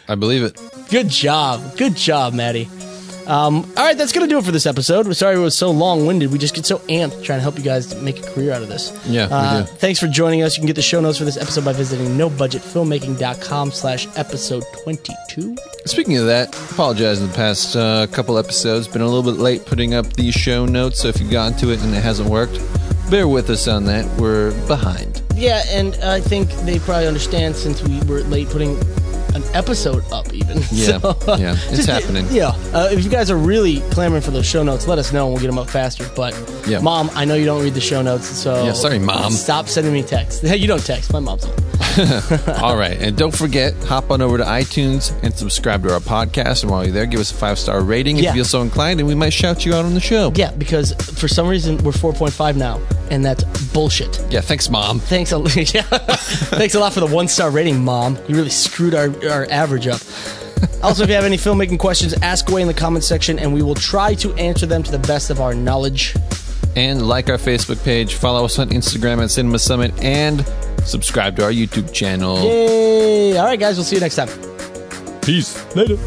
I believe it. Good job. Good job, Maddie. Um, all right, that's going to do it for this episode. We're sorry it was so long winded. We just get so amped trying to help you guys make a career out of this. Yeah, Uh. Thanks for joining us. You can get the show notes for this episode by visiting nobudgetfilmmaking.com slash episode 22. Speaking of that, apologize in the past uh, couple episodes. Been a little bit late putting up these show notes, so if you've gotten to it and it hasn't worked, bear with us on that. We're behind. Yeah, and I think they probably understand since we were late putting an episode up, even. Yeah, So, yeah, it's just- happening. Yeah, uh, if you guys are really clamoring for those show notes, let us know and we'll get them up faster. But, Yeah. Mom, I know you don't read the show notes, so Yeah, sorry, Mom. Stop sending me texts. Hey, you don't text. My mom's. (laughs) All right, and don't forget, hop on over to iTunes and subscribe to our podcast. And while you're there, give us a five star rating if Yeah. you feel so inclined, and we might shout you out on the show. Yeah, because for some reason we're 4.5 now, and that's bullshit. Yeah, thanks, Mom. Thanks a, (laughs) yeah. Thanks a lot for the one star rating, Mom. You really screwed our, our average up. Also, if you have any filmmaking questions, ask away in the comments section, and we will try to answer them to the best of our knowledge. And like our Facebook page, follow us on Instagram at Cinema Summit, and subscribe to our YouTube channel. Yay! All right, guys, we'll see you next time. Peace. Later.